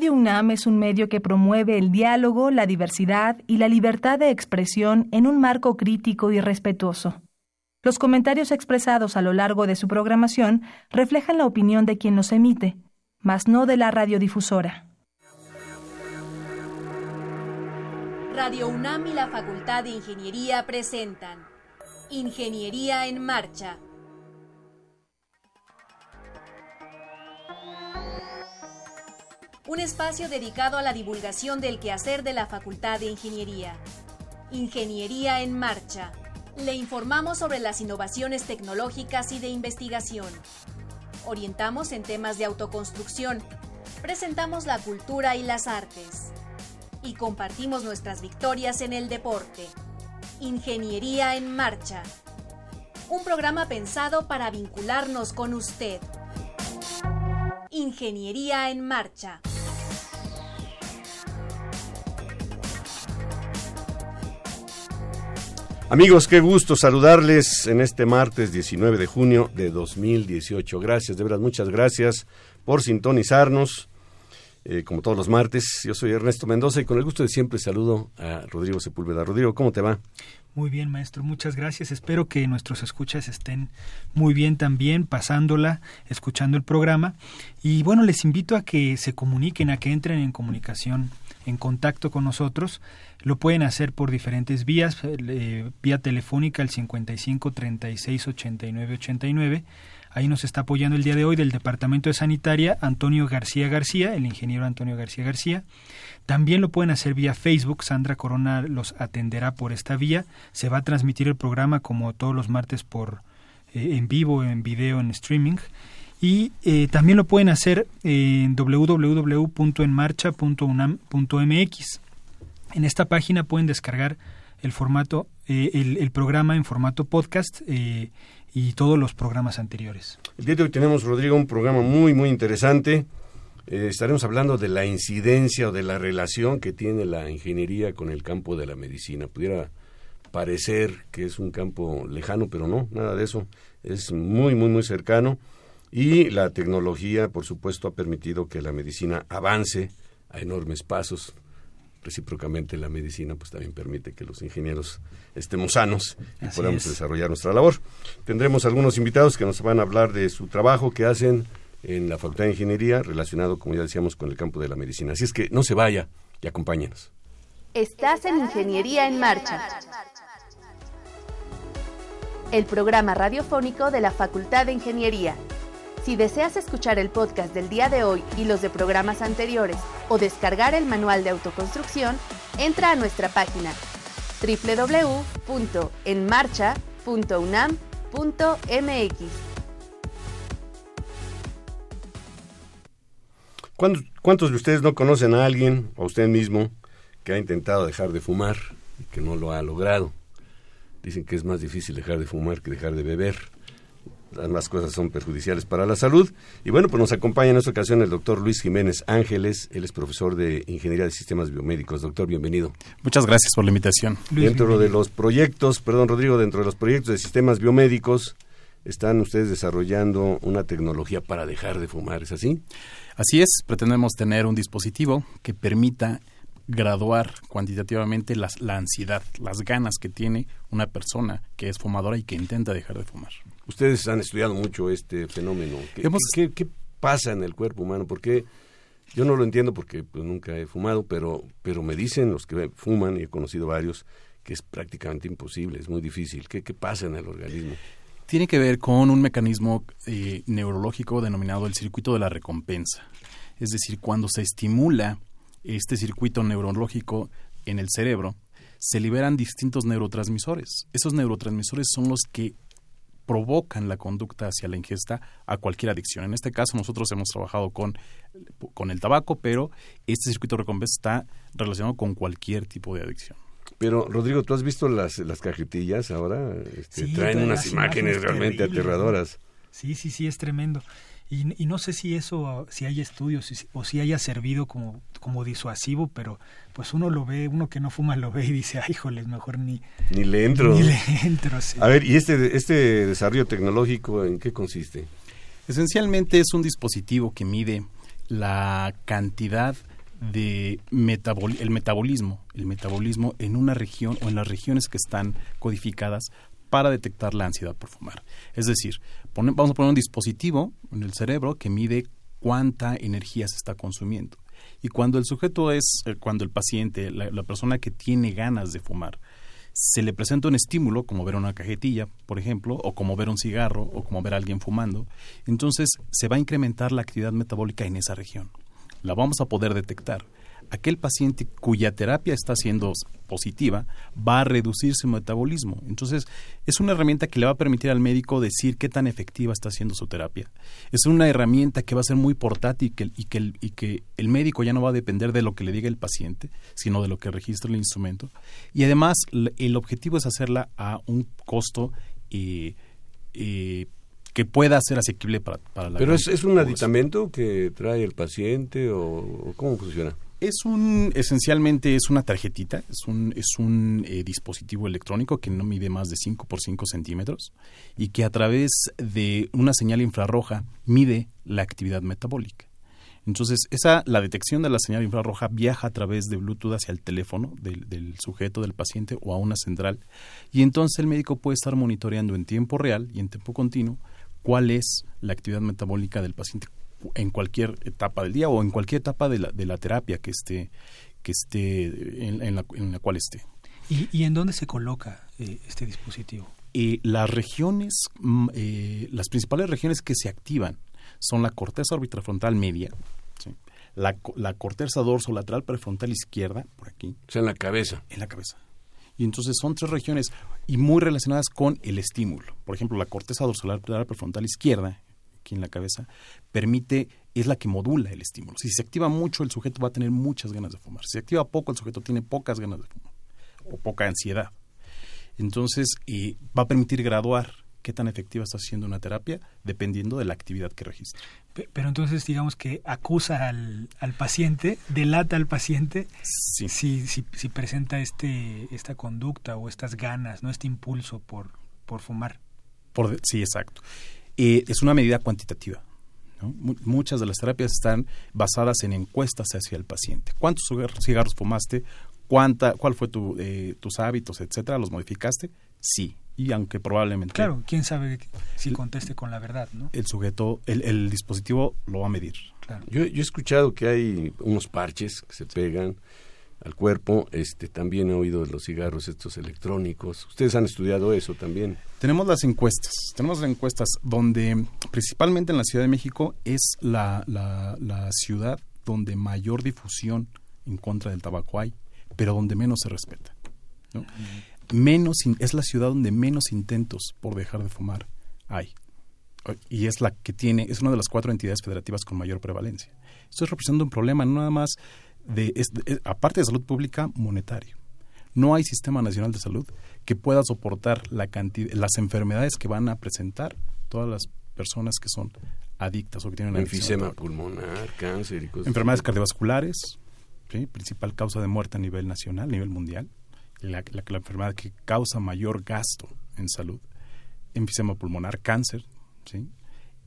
Radio UNAM es un medio que promueve el diálogo, la diversidad y la libertad de expresión en un marco crítico y respetuoso. Los comentarios expresados a lo largo de su programación reflejan la opinión de quien los emite, mas no de la radiodifusora. Radio UNAM y la Facultad de Ingeniería presentan Ingeniería en Marcha un espacio dedicado a la divulgación del quehacer de la Facultad de Ingeniería. Ingeniería en Marcha. Le informamos sobre las innovaciones tecnológicas y de investigación. Orientamos en temas de autoconstrucción. Presentamos la cultura y las artes. Y compartimos nuestras victorias en el deporte. Ingeniería en Marcha. Un programa pensado para vincularnos con usted. Ingeniería en Marcha. Amigos, qué gusto saludarles en este martes 19 de junio de 2018. Gracias, de verdad, muchas gracias por sintonizarnos. Eh, como todos los martes, yo soy Ernesto Mendoza y con el gusto de siempre saludo a Rodrigo Sepúlveda. Rodrigo, ¿cómo te va? Muy bien, maestro, muchas gracias. Espero que nuestros escuchas estén muy bien también, pasándola, escuchando el programa. Y bueno, les invito a que se comuniquen, a que entren en comunicación, en contacto con nosotros. Lo pueden hacer por diferentes vías, eh, vía telefónica al 55 36 89 89. Ahí nos está apoyando el día de hoy del Departamento de Sanitaria Antonio García García, el ingeniero Antonio García García. También lo pueden hacer vía Facebook, Sandra Corona los atenderá por esta vía. Se va a transmitir el programa como todos los martes por eh, en vivo, en video, en streaming. Y eh, también lo pueden hacer en www.enmarcha.unam.mx. En esta página pueden descargar el formato, eh, el, programa en formato podcast eh, y todos los programas anteriores. El día de hoy tenemos, Rodrigo, un programa muy, muy interesante. Eh, estaremos hablando de la incidencia o de la relación que tiene la ingeniería con el campo de la medicina. Pudiera parecer que es un campo lejano, pero no, nada de eso. Es muy, muy, muy cercano. Y la tecnología, por supuesto, ha permitido que la medicina avance a enormes pasos recíprocamente la medicina pues también permite que los ingenieros estemos sanos y podamos desarrollar nuestra labor. Tendremos algunos invitados que nos van a hablar de su trabajo que hacen en la Facultad de Ingeniería relacionado, como ya decíamos, con el campo de la medicina. Así es que no se vaya y acompáñenos. Estás en Ingeniería en Marcha. El programa radiofónico de la Facultad de Ingeniería si deseas escuchar el podcast del día de hoy y los de programas anteriores o descargar el manual de autoconstrucción, entra a nuestra página www.enmarcha.unam.mx. ¿Cuántos de ustedes no conocen a alguien, o a usted mismo, que ha intentado dejar de fumar y que no lo ha logrado? Dicen que es más difícil dejar de fumar que dejar de beber más cosas son perjudiciales para la salud. Y bueno, pues nos acompaña en esta ocasión el doctor Luis Jiménez Ángeles, él es profesor de Ingeniería de Sistemas Biomédicos. Doctor, bienvenido. Muchas gracias por la invitación. dentro de los proyectos, perdón Rodrigo, dentro de los proyectos de sistemas biomédicos, están ustedes desarrollando una tecnología para dejar de fumar, ¿es así? Así es, pretendemos tener un dispositivo que permita graduar cuantitativamente las, la ansiedad, las ganas que tiene una persona que es fumadora y que intenta dejar de fumar. Ustedes han estudiado mucho este fenómeno. ¿Qué, qué, pasa en el cuerpo humano? Porque yo no lo entiendo porque pues, nunca he fumado, pero, pero me dicen los que fuman, y he conocido varios, que es prácticamente imposible, es muy difícil. ¿Qué, qué pasa en el organismo? Tiene que ver con un mecanismo eh, neurológico denominado el circuito de la recompensa. Es decir, cuando se estimula este circuito neurológico en el cerebro, se liberan distintos neurotransmisores. Esos neurotransmisores son los que provocan la conducta hacia la ingesta a cualquier adicción. En este caso nosotros hemos trabajado con, con el tabaco, pero este circuito de recompensa está relacionado con cualquier tipo de adicción. Pero, Rodrigo, ¿tú has visto las, las cajetillas ahora? Este, traen unas imágenes, realmente aterradoras. Sí, sí, sí, es tremendo. Y, no sé si eso, si hay estudios o si haya servido como, como disuasivo, pero pues uno lo ve, uno que no fuma lo ve y dice, ay, híjole, mejor ni... Ni le entro. Ni le entro, sí. A ver, ¿y este, este desarrollo tecnológico en qué consiste? Esencialmente es un dispositivo que mide la cantidad de el metabolismo, el metabolismo en una región o en las regiones que están codificadas para detectar la ansiedad por fumar. Es decir, vamos a poner un dispositivo en el cerebro que mide cuánta energía se está consumiendo. Y cuando el sujeto es, eh, cuando el paciente, la, persona que tiene ganas de fumar, se le presenta un estímulo, como ver una cajetilla, por ejemplo, o como ver un cigarro, o como ver a alguien fumando, entonces se va a incrementar la actividad metabólica en esa región. La vamos a poder detectar aquel paciente cuya terapia está siendo positiva va a reducir su metabolismo. Entonces, es una herramienta que le va a permitir al médico decir qué tan efectiva está siendo su terapia. Es una herramienta que va a ser muy portátil y que, y que, el, y que el médico ya no va a depender de lo que le diga el paciente, sino de lo que registre el instrumento. Y además, el objetivo es hacerla a un costo eh, eh, que pueda ser asequible para, para la ¿Pero es, es, un aditamento que trae el paciente o cómo funciona? Es un, esencialmente es una tarjetita, es un, es un eh, dispositivo electrónico que no mide más de 5 por 5 centímetros y que a través de una señal infrarroja mide la actividad metabólica. Entonces, esa, la detección de la señal infrarroja viaja a través de Bluetooth hacia el teléfono del, del, sujeto, del paciente o a una central. Y entonces el médico puede estar monitoreando en tiempo real y en tiempo continuo cuál es la actividad metabólica del paciente en cualquier etapa del día o en cualquier etapa de la, de la terapia que esté, que esté en, la, en la, cual esté. ¿Y, ¿Y, en dónde se coloca eh, este dispositivo? Eh, las regiones, mm, eh, las principales regiones que se activan son la corteza orbitrafrontal media, la, la corteza lateral prefrontal izquierda, por aquí. O sea, en la cabeza. En la cabeza. Y entonces son tres regiones y muy relacionadas con el estímulo. Por ejemplo, la corteza lateral prefrontal izquierda aquí en la cabeza, permite, es la que modula el estímulo. Si se activa mucho, el sujeto va a tener muchas ganas de fumar. Si se activa poco, el sujeto tiene pocas ganas de fumar o poca ansiedad. Entonces, eh, va a permitir graduar qué tan efectiva está siendo una terapia dependiendo de la actividad que registra. Pero entonces digamos que acusa al, al paciente, delata al paciente si, si, si, presenta este, esta conducta o estas ganas, no este impulso por, por fumar. Por, sí, exacto. Eh, es una medida cuantitativa. Muchas de las terapias están basadas en encuestas hacia el paciente. ¿Cuántos cigarros fumaste? ¿Cuánta, ¿Cuál fue tu, eh, tus hábitos, etcétera? ¿Los modificaste? Sí. Y aunque probablemente... Claro, quién sabe si conteste con la verdad, ¿no? El sujeto, el, el dispositivo lo va a medir. Claro. Yo, yo he escuchado que hay unos parches que se pegan al cuerpo. Este, también he oído de los cigarros estos electrónicos. Ustedes han estudiado eso también. Tenemos las encuestas. Tenemos las encuestas donde, principalmente en la Ciudad de México, es la, la, ciudad donde mayor difusión en contra del tabaco hay, pero donde menos se respeta. Menos es la ciudad donde menos intentos por dejar de fumar hay. Y es la que tiene, es una de las cuatro entidades federativas con mayor prevalencia. Esto representa un problema no nada más de, aparte de salud pública, monetario. No hay sistema nacional de salud que pueda soportar la cantidad, las enfermedades que van a presentar todas las personas que son adictas o que tienen enfisema pulmonar, cáncer y cosas Enfermedades cardiovasculares, principal causa de muerte a nivel nacional, a nivel mundial. La, la, enfermedad que causa mayor gasto en salud. Enfisema pulmonar, cáncer, ¿sí?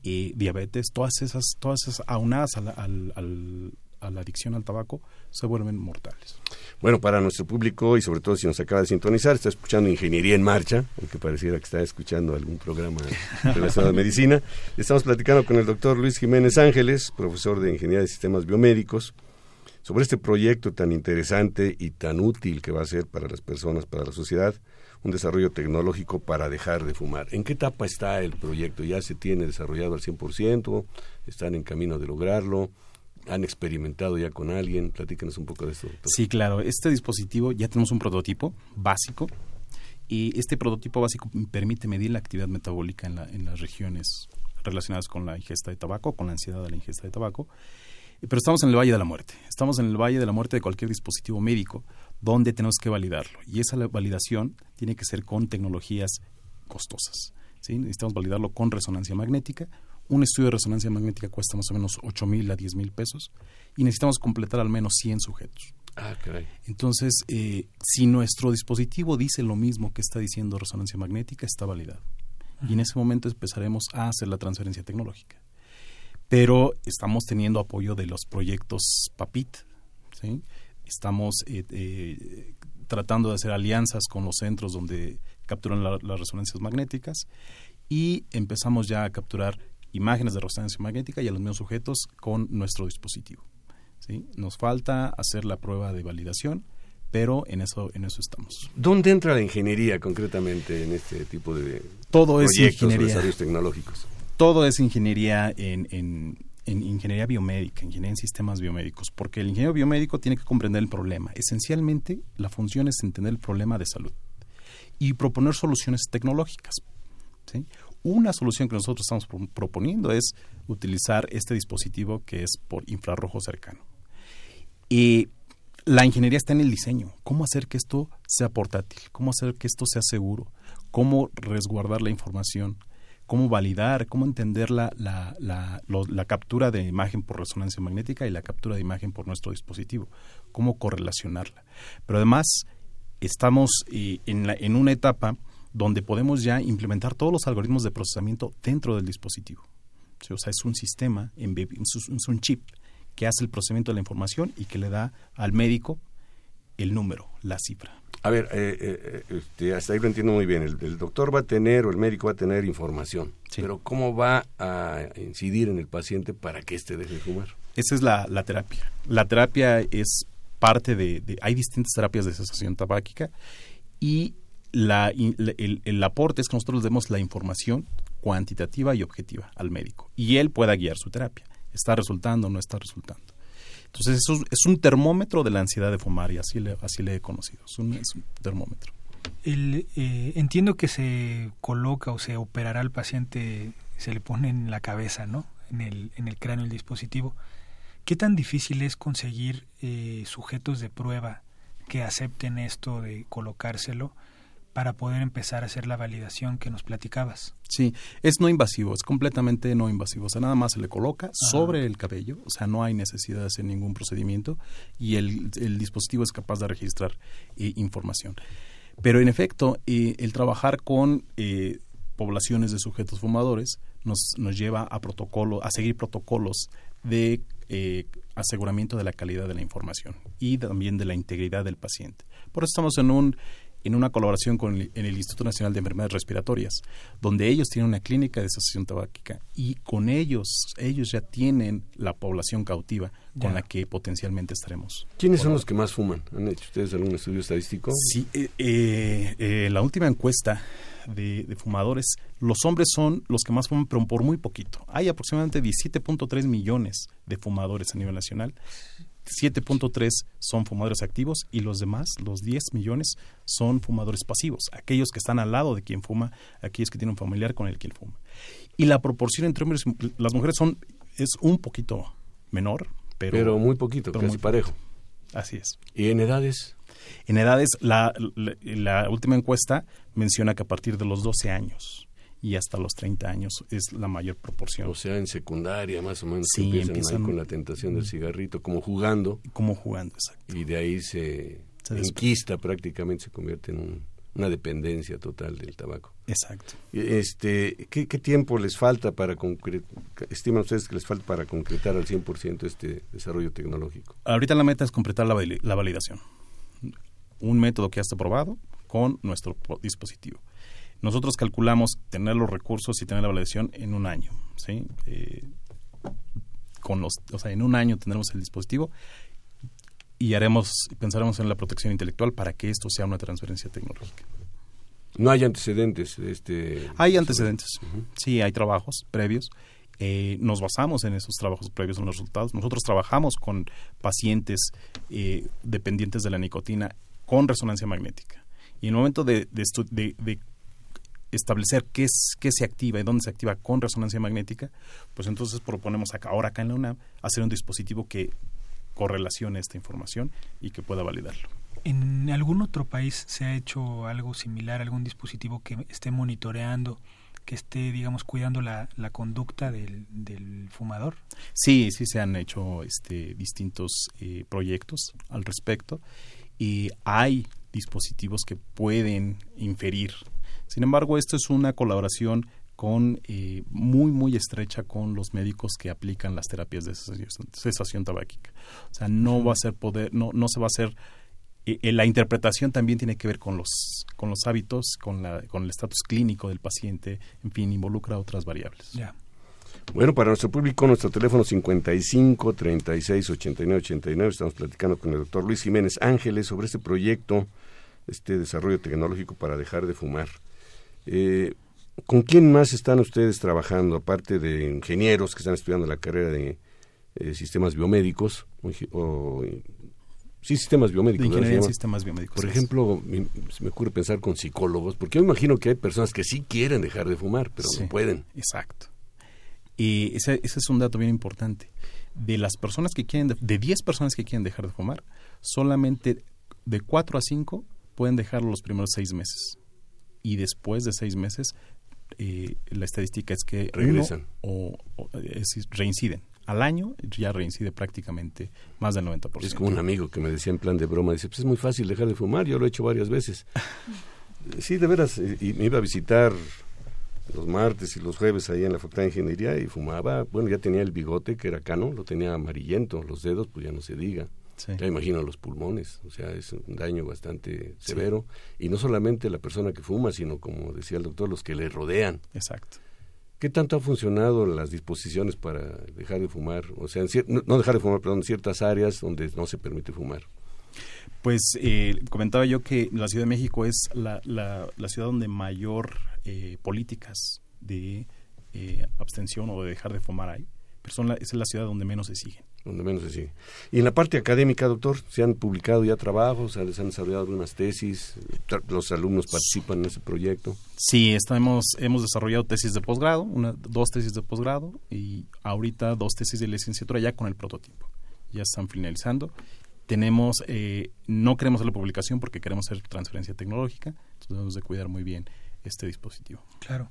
y diabetes, todas esas, todas esas aunadas al, al, a la adicción al tabaco se vuelven mortales. Bueno, para nuestro público y sobre todo si nos acaba de sintonizar, está escuchando Ingeniería en Marcha, aunque pareciera que está escuchando algún programa relacionado a medicina. Estamos platicando con el doctor Luis Jiménez Ángeles, profesor de Ingeniería de Sistemas Biomédicos, sobre este proyecto tan interesante y tan útil que va a ser para las personas, para la sociedad, un desarrollo tecnológico para dejar de fumar. ¿En qué etapa está el proyecto? ¿Ya se tiene desarrollado al 100%? ¿Están en camino de lograrlo? Han experimentado ya con alguien. Platíquenos un poco de esto. Sí, claro. Este dispositivo ya tenemos un prototipo básico y este prototipo básico permite medir la actividad metabólica en, la, en las regiones relacionadas con la ingesta de tabaco, con la ansiedad de la ingesta de tabaco. Pero estamos en el Valle de la Muerte. Estamos en el Valle de la Muerte de cualquier dispositivo médico donde tenemos que validarlo. Y esa validación tiene que ser con tecnologías costosas. ¿sí? Necesitamos validarlo con resonancia magnética un estudio de resonancia magnética cuesta más o menos 8 mil a 10 mil pesos y necesitamos completar al menos 100 sujetos. Ah, caray. Entonces, eh, si nuestro dispositivo dice lo mismo que está diciendo resonancia magnética, está validado. Y en ese momento empezaremos a hacer la transferencia tecnológica. pero estamos teniendo apoyo de los proyectos PAPIT, ¿sí? Estamos eh, eh, tratando de hacer alianzas con los centros donde capturan las resonancias magnéticas y empezamos ya a capturar imágenes de resonancia magnética y a los mismos sujetos con nuestro dispositivo. ¿sí? Nos falta hacer la prueba de validación, pero en eso en eso estamos. ¿Dónde entra la ingeniería concretamente en este tipo de todo es ingeniería desarrollos tecnológicos? Todo es ingeniería en, en, en, ingeniería biomédica, ingeniería en sistemas biomédicos, porque el ingeniero biomédico tiene que comprender el problema. Esencialmente, la función es entender el problema de salud y proponer soluciones tecnológicas. ¿sí? Una solución que nosotros estamos proponiendo es utilizar este dispositivo que es por infrarrojo cercano. Y la ingeniería está en el diseño. ¿Cómo hacer que esto sea portátil? ¿Cómo hacer que esto sea seguro? ¿Cómo resguardar la información? ¿Cómo validar? ¿Cómo entender la, la, la, captura de imagen por resonancia magnética y la captura de imagen por nuestro dispositivo? ¿Cómo correlacionarla? Pero además, estamos eh, en, en una etapa donde podemos ya implementar todos los algoritmos de procesamiento dentro del dispositivo. O sea, es un sistema, es un chip que hace el procesamiento de la información y que le da al médico el número, la cifra. A ver, eh, eh, este, hasta ahí lo entiendo muy bien. El, doctor va a tener o el médico va a tener información, pero ¿cómo va a incidir en el paciente para que éste deje de fumar? Esa es la, terapia. La terapia es parte de, Hay distintas terapias de cesación tabáquica y el, aporte es que nosotros le demos la información cuantitativa y objetiva al médico y él pueda guiar su terapia. ¿Está resultando o no está resultando? Entonces eso es un termómetro de la ansiedad de fumar y así le, así le he conocido. Es un, termómetro. Eh, entiendo que se coloca o se operará al paciente, se le pone en la cabeza, ¿no? En el, en el cráneo el dispositivo. ¿Qué tan difícil es conseguir eh, sujetos de prueba que acepten esto de colocárselo? Para poder empezar a hacer la validación que nos platicabas. Sí, es no invasivo, es completamente no invasivo. O sea, nada más se le coloca sobre el cabello, o sea, no hay necesidad de hacer ningún procedimiento y el, dispositivo es capaz de registrar eh, información. Pero en efecto, eh, el trabajar con eh, poblaciones de sujetos fumadores nos, nos lleva a protocolo, a seguir protocolos de aseguramiento de la calidad de la información y también de la integridad del paciente. Por eso estamos en un en una colaboración con el, en el Instituto Nacional de Enfermedades Respiratorias, donde ellos tienen una clínica de asociación tabáquica y con ellos, ellos ya tienen la población cautiva con la que potencialmente estaremos. ¿Quiénes son los que más fuman? ¿Han hecho ustedes algún estudio estadístico? Sí, eh, eh, eh, la última encuesta de, de, fumadores, los hombres son los que más fuman, pero por muy poquito. Hay aproximadamente 17.3 millones de fumadores a nivel nacional 7.3 son fumadores activos y los demás, los 10 millones, son fumadores pasivos, aquellos que están al lado de quien fuma, aquellos que tienen un familiar con el que fuma. Y la proporción entre hombres y las mujeres son es un poquito menor, pero, pero muy poquito, pero casi muy parejo. Así es. ¿Y en edades? En edades, la, la última encuesta menciona que a partir de los 12 años y hasta los 30 años es la mayor proporción. O sea, en secundaria más o menos sí, empiezan, con la tentación del cigarrito, como jugando. Como jugando, exacto. Y de ahí se, se enquista prácticamente, se convierte en una dependencia total del tabaco. Exacto. Este, ¿qué, tiempo les falta para concretar, estiman ustedes que les falta para concretar al 100% este desarrollo tecnológico? Ahorita la meta es completar la, la validación. Un método que ya está probado con nuestro dispositivo nosotros calculamos tener los recursos y tener la validación en un año, ¿sí? Eh, con los, o sea, en un año tendremos el dispositivo y haremos, pensaremos en la protección intelectual para que esto sea una transferencia tecnológica. No hay antecedentes. Este, hay antecedentes. Sí, hay trabajos previos. Eh, nos basamos en esos trabajos previos en los resultados. Nosotros trabajamos con pacientes eh, dependientes de la nicotina con resonancia magnética. Y en el momento de, de, de establecer qué, es, qué se activa y dónde se activa con resonancia magnética, pues entonces proponemos acá, ahora acá en la UNAM hacer un dispositivo que correlacione esta información y que pueda validarlo. ¿En algún otro país se ha hecho algo similar, algún dispositivo que esté monitoreando, que esté, digamos, cuidando la, la conducta del, del, fumador? Sí, sí se han hecho este, distintos eh, proyectos al respecto y hay dispositivos que pueden inferir sin embargo, esto es una colaboración con eh, muy muy estrecha con los médicos que aplican las terapias de cesación, tabáquica. O sea, no va a ser poder, no, no se va a hacer eh, eh, la interpretación también tiene que ver con los con los hábitos, con la con el estatus clínico del paciente, en fin, involucra otras variables. Ya. Bueno, para nuestro público, nuestro teléfono 55 36 89 89. Estamos platicando con el doctor Luis Jiménez Ángeles sobre este proyecto, este desarrollo tecnológico para dejar de fumar. Eh, ¿Con quién más están ustedes trabajando, aparte de ingenieros que están estudiando la carrera de eh, sistemas biomédicos? O, sí, sistemas biomédicos. Ingeniería en sistemas biomédicos. Por ejemplo, se me ocurre pensar con psicólogos, porque yo imagino que hay personas que sí quieren dejar de fumar, pero no pueden. Exacto. Y ese, ese, es un dato bien importante. De las personas que quieren, de 10 personas que quieren dejar de fumar, solamente de 4 a 5 pueden dejarlo los primeros 6 meses. Y después de 6 meses eh, la estadística es que regresan o, reinciden. Al año ya reincide prácticamente más del 90%. Es como un amigo que me decía en plan de broma, dice, pues es muy fácil dejar de fumar, yo lo he hecho varias veces. sí, de veras, y me iba a visitar los martes y los jueves ahí en la Facultad de Ingeniería y fumaba, bueno, ya tenía el bigote que era cano, lo tenía amarillento, los dedos pues ya no se diga. Ya imagino los pulmones, o sea, es un daño bastante severo. Y no solamente la persona que fuma, sino como decía el doctor, los que le rodean. Exacto. ¿Qué tanto ha funcionado las disposiciones para dejar de fumar? O sea, no, dejar de fumar, perdón, en ciertas áreas donde no se permite fumar. Pues eh, comentaba yo que la Ciudad de México es la, la, ciudad donde mayor eh, políticas de eh, abstención o de dejar de fumar hay, pero es la ciudad donde menos se siguen donde menos se sigue. Y en la parte académica, doctor, ¿se han publicado ya trabajos? ¿Se han desarrollado algunas tesis? ¿Los alumnos participan en ese proyecto? Sí, estamos, hemos desarrollado tesis de posgrado, una, dos tesis de posgrado y ahorita dos tesis de licenciatura ya con el prototipo. Ya están finalizando. Tenemos, eh, no queremos hacer la publicación porque queremos hacer transferencia tecnológica, entonces debemos de cuidar muy bien este dispositivo. Claro.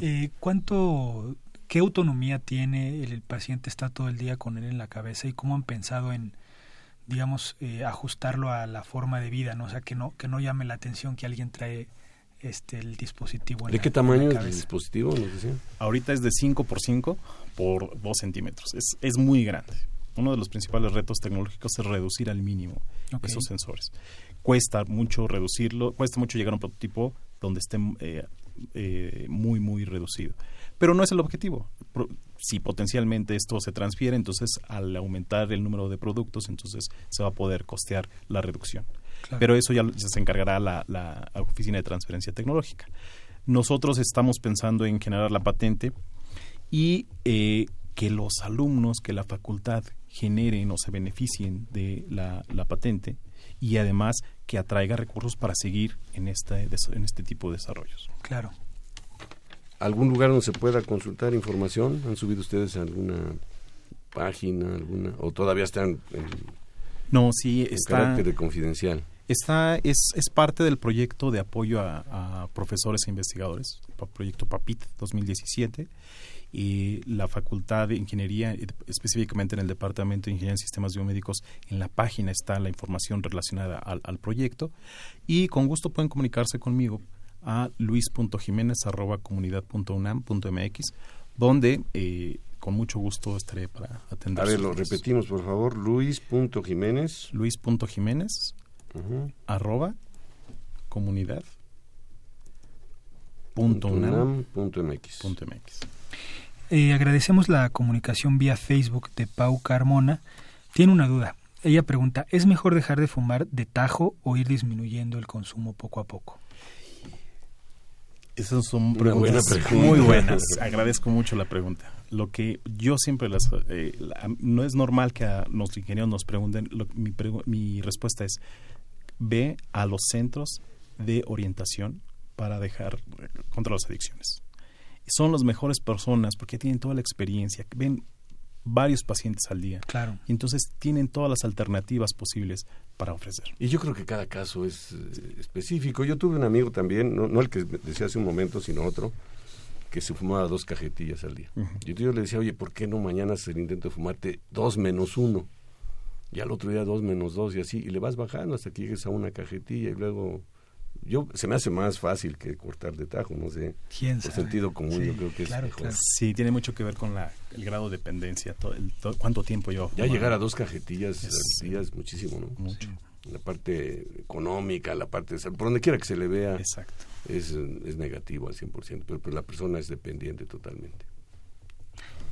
Eh, ¿Cuánto qué autonomía tiene, el, paciente está todo el día con él en la cabeza y cómo han pensado en, digamos, eh, ajustarlo a la forma de vida, ¿no? O sea, que no, que no llame la atención que alguien trae este el dispositivo. ¿De qué tamaño es el dispositivo? Nos decía? Ahorita es de 5 por 5 por 2 centímetros. Es, es muy grande. Uno de los principales retos tecnológicos es reducir al mínimo esos sensores. Cuesta mucho reducirlo, cuesta mucho llegar a un prototipo donde esté eh, eh, muy, muy reducido. Pero no es el objetivo. Si potencialmente esto se transfiere, entonces al aumentar el número de productos, entonces se va a poder costear la reducción. Pero eso ya se encargará la, la Oficina de Transferencia Tecnológica. Nosotros estamos pensando en generar la patente y eh, que los alumnos, que la facultad generen o se beneficien de la, la patente y además que atraiga recursos para seguir en este, en este tipo de desarrollos. Claro. ¿Algún lugar donde se pueda consultar información? ¿Han subido ustedes alguna página, alguna? ¿O todavía están en, no, sí, está, carácter de confidencial? Está, es, es parte del proyecto de apoyo a, a profesores e investigadores, proyecto PAPIT 2017 y la Facultad de Ingeniería, específicamente en el Departamento de Ingeniería en Sistemas Biomédicos, en la página está la información relacionada al, al proyecto y con gusto pueden comunicarse conmigo a luis.jiménez.comunidad.unam.mx donde eh, con mucho gusto estaré para atender. A ver, lo repetimos, por favor. Luis.jiménez. Luis.jiménez uh arroba comunidad punto eh, agradecemos la comunicación vía Facebook de Pau Carmona. Tiene una duda. Ella pregunta, ¿es mejor dejar de fumar de tajo o ir disminuyendo el consumo poco a poco? Esas son preguntas muy buenas. Agradezco mucho la pregunta. Lo que yo siempre las... Eh, no es normal que a los ingenieros nos pregunten. mi, mi respuesta es, ve a los centros de orientación para dejar contra las adicciones son las mejores personas porque tienen toda la experiencia, ven varios pacientes al día. Claro. Y entonces tienen todas las alternativas posibles para ofrecer. Y yo creo que cada caso es eh, específico. Yo tuve un amigo también, no, el que decía hace un momento, sino otro, que se fumaba dos cajetillas al día. Y yo le decía, oye, ¿por qué no mañana se intento fumarte dos menos uno? Y al otro día dos menos dos y así, y le vas bajando hasta que llegues a una cajetilla y luego yo se me hace más fácil que cortar de tajo, no sé. ¿Quién Por sabe? sentido común, Sí, yo creo que es claro, mejor. claro. Sí, tiene mucho que ver con la, el grado de dependencia, todo el- todo- cuánto tiempo yo... Ya llegar a dos cajetillas Es- al día es muchísimo, ¿no? Mucho. La parte económica, la parte de salud, por donde quiera que se le vea, Exacto. es, es negativo al 100%, pero, pero la persona es dependiente totalmente.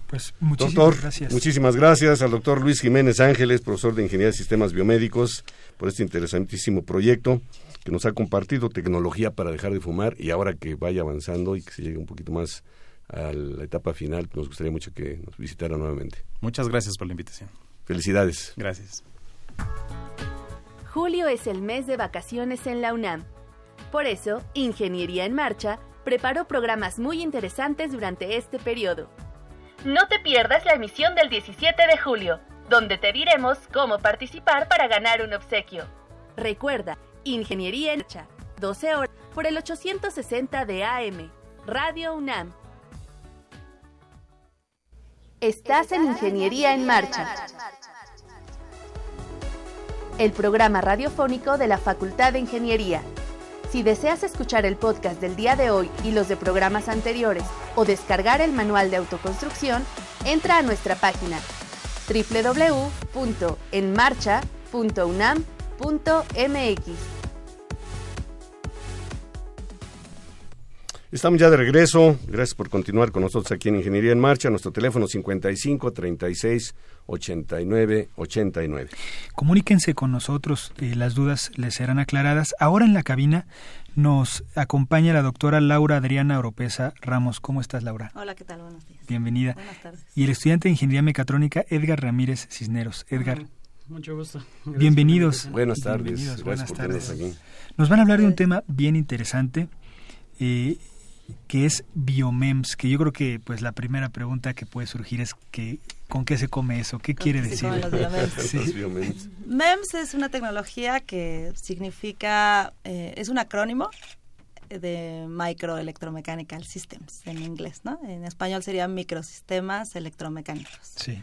Pues muchísimas Doctor, gracias. muchísimas gracias al doctor Luis Jiménez Ángeles, profesor de Ingeniería de Sistemas Biomédicos, por este interesantísimo proyecto que nos ha compartido tecnología para dejar de fumar y ahora que vaya avanzando y que se llegue un poquito más a la etapa final, nos gustaría mucho que nos visitara nuevamente. Muchas gracias por la invitación. Felicidades. Gracias. Julio es el mes de vacaciones en la UNAM. Por eso, Ingeniería en Marcha preparó programas muy interesantes durante este periodo. No te pierdas la emisión del 17 de julio, donde te diremos cómo participar para ganar un obsequio. Recuerda, Ingeniería en Marcha, 12 horas por el 860 de AM, Radio UNAM. Estás en Ingeniería en Marcha el programa radiofónico de la Facultad de Ingeniería. Si deseas escuchar el podcast del día de hoy y los de programas anteriores o descargar el manual de autoconstrucción, entra a nuestra página www.enmarcha.unam.mx. Estamos ya de regreso. Gracias por continuar con nosotros aquí en Ingeniería en Marcha. Nuestro teléfono 55 36 89 89. Comuníquense con nosotros, eh, las dudas les serán aclaradas. Ahora en la cabina nos acompaña la doctora Laura Adriana Oropesa Ramos. ¿Cómo estás, Laura? Hola, ¿qué tal? Buenos días. Bienvenida. Buenas tardes. Y el estudiante de Ingeniería Mecatrónica, Edgar Ramírez Cisneros. Edgar, Mucho gusto. Gracias bienvenidos. Buenas tardes. Bienvenidos, buenas tardes. aquí. Nos van a hablar de un tema bien interesante, eh, que es biomems, que yo creo que pues la primera pregunta que puede surgir es que ¿con qué se come eso? ¿Qué ¿Con quiere qué decir? los biomems? Sí. Los biomems. MEMS es una tecnología que significa, eh, es un acrónimo de Microelectromechanical Systems en inglés, ¿no? En español serían microsistemas electromecánicos. Sí.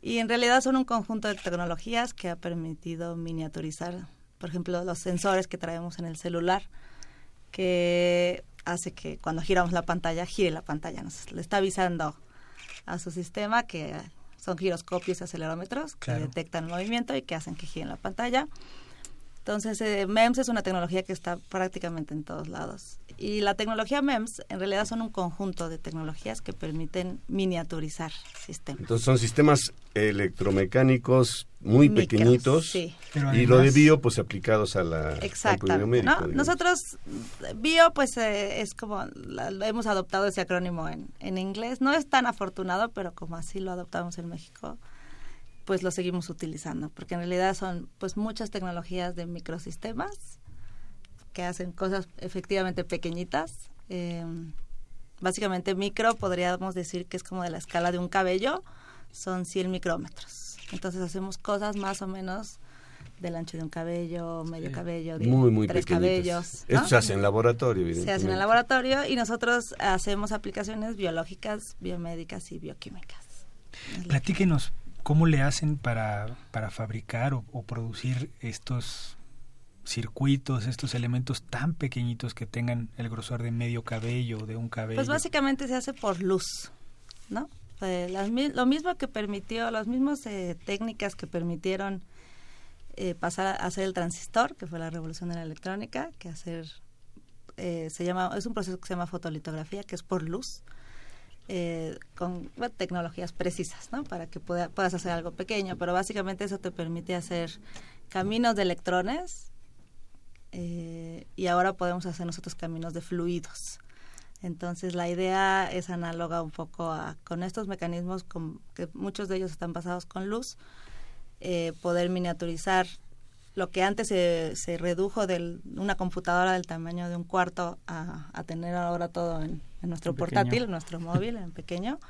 Y en realidad son un conjunto de tecnologías que ha permitido miniaturizar, por ejemplo, los sensores que traemos en el celular, que hace que cuando giramos la pantalla, gire la pantalla. Nos le está avisando a su sistema que son giroscopios y acelerómetros que detectan el movimiento y que hacen que gire la pantalla. Entonces, eh, MEMS es una tecnología que está prácticamente en todos lados. Y la tecnología MEMS en realidad son un conjunto de tecnologías que permiten miniaturizar sistemas. Entonces son sistemas electromecánicos muy Micros, pequeñitos sí. Y lo de bio pues aplicados a la al Exactamente. biomédico, ¿no? Nosotros, bio, pues eh, es como, la- hemos adoptado ese acrónimo en, en inglés. No es tan afortunado, pero como así lo adoptamos en México, pues lo seguimos utilizando, porque en realidad son pues muchas tecnologías de microsistemas que hacen cosas efectivamente pequeñitas. Eh, básicamente micro podríamos decir que es como de la escala de un cabello, son 100 micrómetros. Entonces hacemos cosas más o menos del ancho de un cabello, medio cabello, de muy muy tres pequeñitos. cabellos. ¿no? Esto se hace en laboratorio, Se hace en el laboratorio y nosotros hacemos aplicaciones biológicas, biomédicas y bioquímicas. Platíquenos cómo le hacen para, para fabricar o, producir estos circuitos, estos elementos tan pequeñitos que tengan el grosor de medio cabello de un cabello. Pues básicamente se hace por luz, ¿no? Eh, lo mismo que permitió, las mismas eh, técnicas que permitieron eh, pasar a hacer el transistor, que fue la revolución de la electrónica, que hacer, eh, se llama, es un proceso que se llama fotolitografía, que es por luz, eh, con tecnologías precisas, ¿no? Para que pueda- puedas hacer algo pequeño, pero básicamente eso te permite hacer caminos de electrones eh, y ahora podemos hacer nosotros caminos de fluidos. Entonces la idea es análoga un poco a con estos mecanismos con- que muchos de ellos están basados con luz, eh, poder miniaturizar lo que antes se, se redujo de una computadora del tamaño de un cuarto a tener ahora todo en, en nuestro En pequeño. portátil, en nuestro móvil, en pequeño.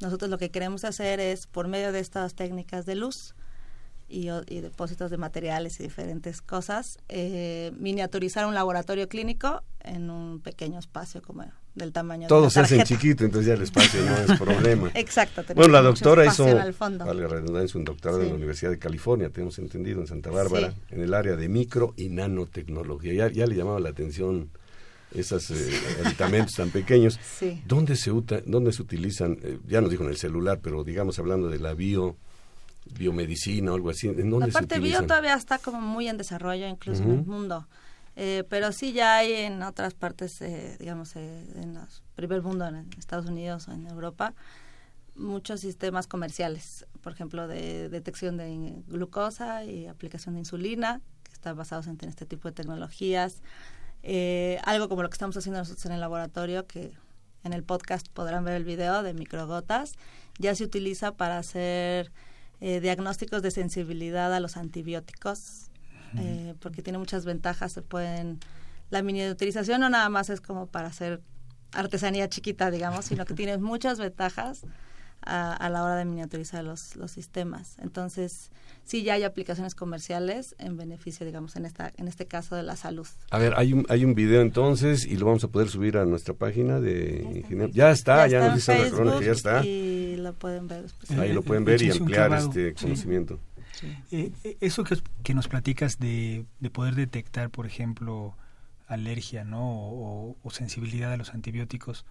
Nosotros lo que queremos hacer es, por medio de estas técnicas de luz y, o- y depósitos de materiales y diferentes cosas, eh, miniaturizar un laboratorio clínico en un pequeño espacio como del tamaño Todos de se la hacen tarjeta. chiquito, entonces ya el espacio no es problema. Exacto. Bueno, la doctora hizo, en vale redundancia, un doctorado en Sí. la Universidad de California, tenemos entendido, en Santa Bárbara, Sí. en el área de micro y nanotecnología. Ya, ya le llamaba la atención esos aditamentos tan pequeños. Sí. ¿Dónde se, uta- dónde se utilizan? Eh, ya nos dijo en el celular, pero digamos hablando de la bio biomedicina o algo así, ¿en dónde La parte se bio todavía está como muy en desarrollo, incluso en el mundo. Eh, pero sí ya hay en otras partes, eh, digamos, eh, en el primer mundo, en Estados Unidos o en Europa, muchos sistemas comerciales, por ejemplo, de detección de glucosa y aplicación de insulina, que están basados en este tipo de tecnologías. Eh, algo como lo que estamos haciendo nosotros en el laboratorio, que en el podcast podrán ver el video de microgotas, ya se utiliza para hacer eh, diagnósticos de sensibilidad a los antibióticos, eh, porque tiene muchas ventajas. Se pueden la miniaturización no nada más es como para hacer artesanía chiquita, digamos, sino que tiene muchas ventajas a, a la hora de miniaturizar los, los sistemas. Entonces, sí ya hay aplicaciones comerciales en beneficio, digamos, en esta en este caso de la salud. A ver, hay un, hay un video entonces y lo vamos a poder subir a nuestra página de ingeniero. Ya está, ya, está nos dice que ya está. Y lo pueden ver después. Ahí lo pueden ver y ampliar este Sí. conocimiento. Eh, eh, eso que, os- que nos platicas de, de poder detectar, por ejemplo, alergia ¿no? o, o sensibilidad a los antibióticos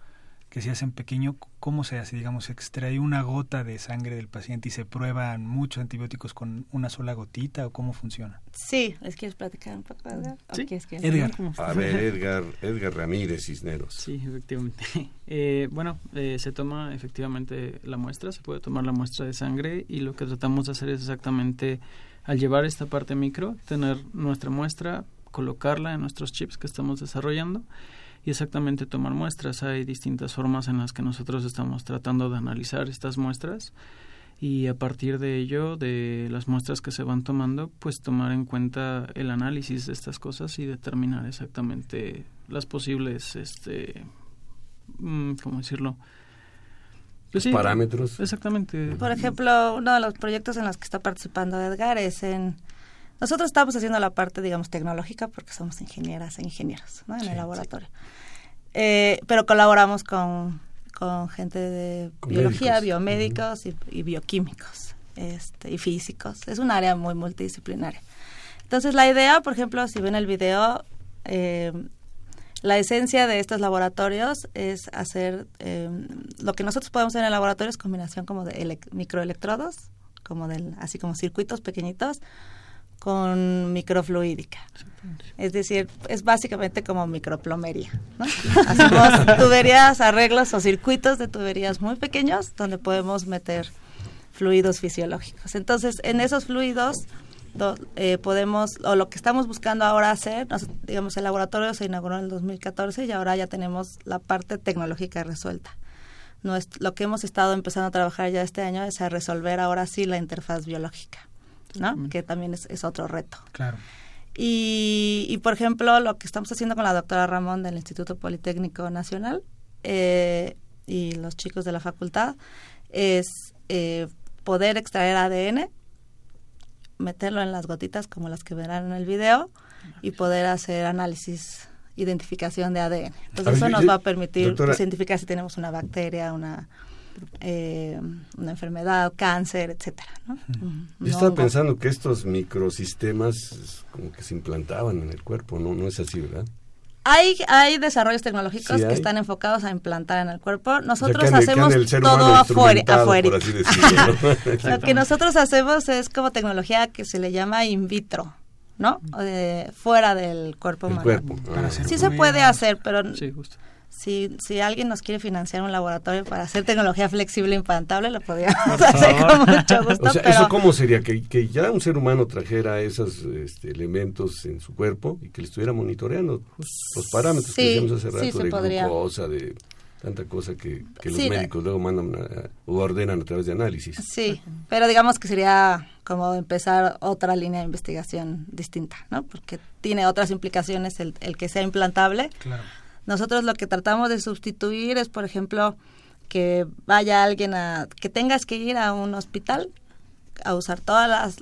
que se hacen pequeño, ¿cómo se hace? Digamos, se extrae una gota de sangre del paciente y se prueban muchos antibióticos con una sola gotita o cómo funciona? Sí, ¿les quieres platicar un poco, Edgar? ¿O Sí. quieres que- Edgar. A ver, Edgar, Edgar Ramírez Cisneros. Sí, efectivamente. Eh, bueno, eh, se toma efectivamente la muestra, se puede tomar la muestra de sangre y lo que tratamos de hacer es exactamente al llevar esta parte micro, tener nuestra muestra, colocarla en nuestros chips que estamos desarrollando y exactamente tomar muestras. Hay distintas formas en las que nosotros estamos tratando de analizar estas muestras y a partir de ello, de las muestras que se van tomando, pues tomar en cuenta el análisis de estas cosas y determinar exactamente las posibles, este, mm, ¿cómo decirlo? Pues sí, Parámetros. Exactamente. Por ejemplo, uno de los proyectos en los que está participando Edgar es en... Nosotros estamos haciendo la parte, digamos, tecnológica porque somos ingenieras e ingenieros ¿no? en Sí, el laboratorio. Eh, pero colaboramos con, con gente de Con biología, médicos. biomédicos y, y bioquímicos este, y físicos. Es un área muy multidisciplinaria. Entonces, la idea, por ejemplo, si ven el video, eh, la esencia de estos laboratorios es hacer eh, lo que nosotros podemos hacer en el laboratorio es combinación como de elec- microelectrodos, como del, así como circuitos pequeñitos, con microfluídica. Es decir, es básicamente como microplomería. ¿no? Hacemos tuberías, arreglos o circuitos de tuberías muy pequeños donde podemos meter fluidos fisiológicos. Entonces, en esos fluidos do- eh, podemos, o lo que estamos buscando ahora hacer, nos- digamos, el laboratorio se inauguró en el 2014 y ahora ya tenemos la parte tecnológica resuelta. Lo que hemos estado empezando a trabajar ya este año es a resolver ahora sí la interfaz biológica, ¿no? Que también es, es otro reto. Claro. Y, y, por ejemplo, lo que estamos haciendo con la doctora Ramón del Instituto Politécnico Nacional eh, y los chicos de la facultad es eh, poder extraer ADN, meterlo en las gotitas como las que verán en el video y poder hacer análisis, identificación de ADN. Entonces ver, eso nos va a permitir doctora- pues, identificar si tenemos una bacteria, una eh, una enfermedad, cáncer, etcétera. ¿no? Un Yo estaba pensando que estos microsistemas como que se implantaban en el cuerpo, ¿no? No es así, ¿verdad? Hay, hay desarrollos tecnológicos Sí, que están enfocados a implantar en el cuerpo. O sea, Nosotros hacemos todo afuera. instrumentado, afuera. por así decirlo, ¿no? Lo que nosotros hacemos es como tecnología que se le llama in vitro, ¿no? O de- fuera del cuerpo el humano. cuerpo. Para ah. Sí se puede hacer, pero Sí, justo. Si, si alguien nos quiere financiar un laboratorio para hacer tecnología flexible e implantable, lo podríamos hacer con mucho gusto. O sea, pero ¿eso cómo sería? Que, que ya un ser humano trajera esos este, elementos en su cuerpo y que le estuviera monitoreando los parámetros que Sí, decíamos hace sí, rato se de podría. glucosa, de tanta cosa que, que los Sí, médicos luego mandan a- o ordenan a través de análisis. Sí, pero digamos que sería como empezar otra línea de investigación distinta, ¿no? Porque tiene otras implicaciones el, el que sea implantable. Claro. Nosotros lo que tratamos de sustituir es, por ejemplo, que vaya alguien a, que tengas que ir a un hospital a usar todos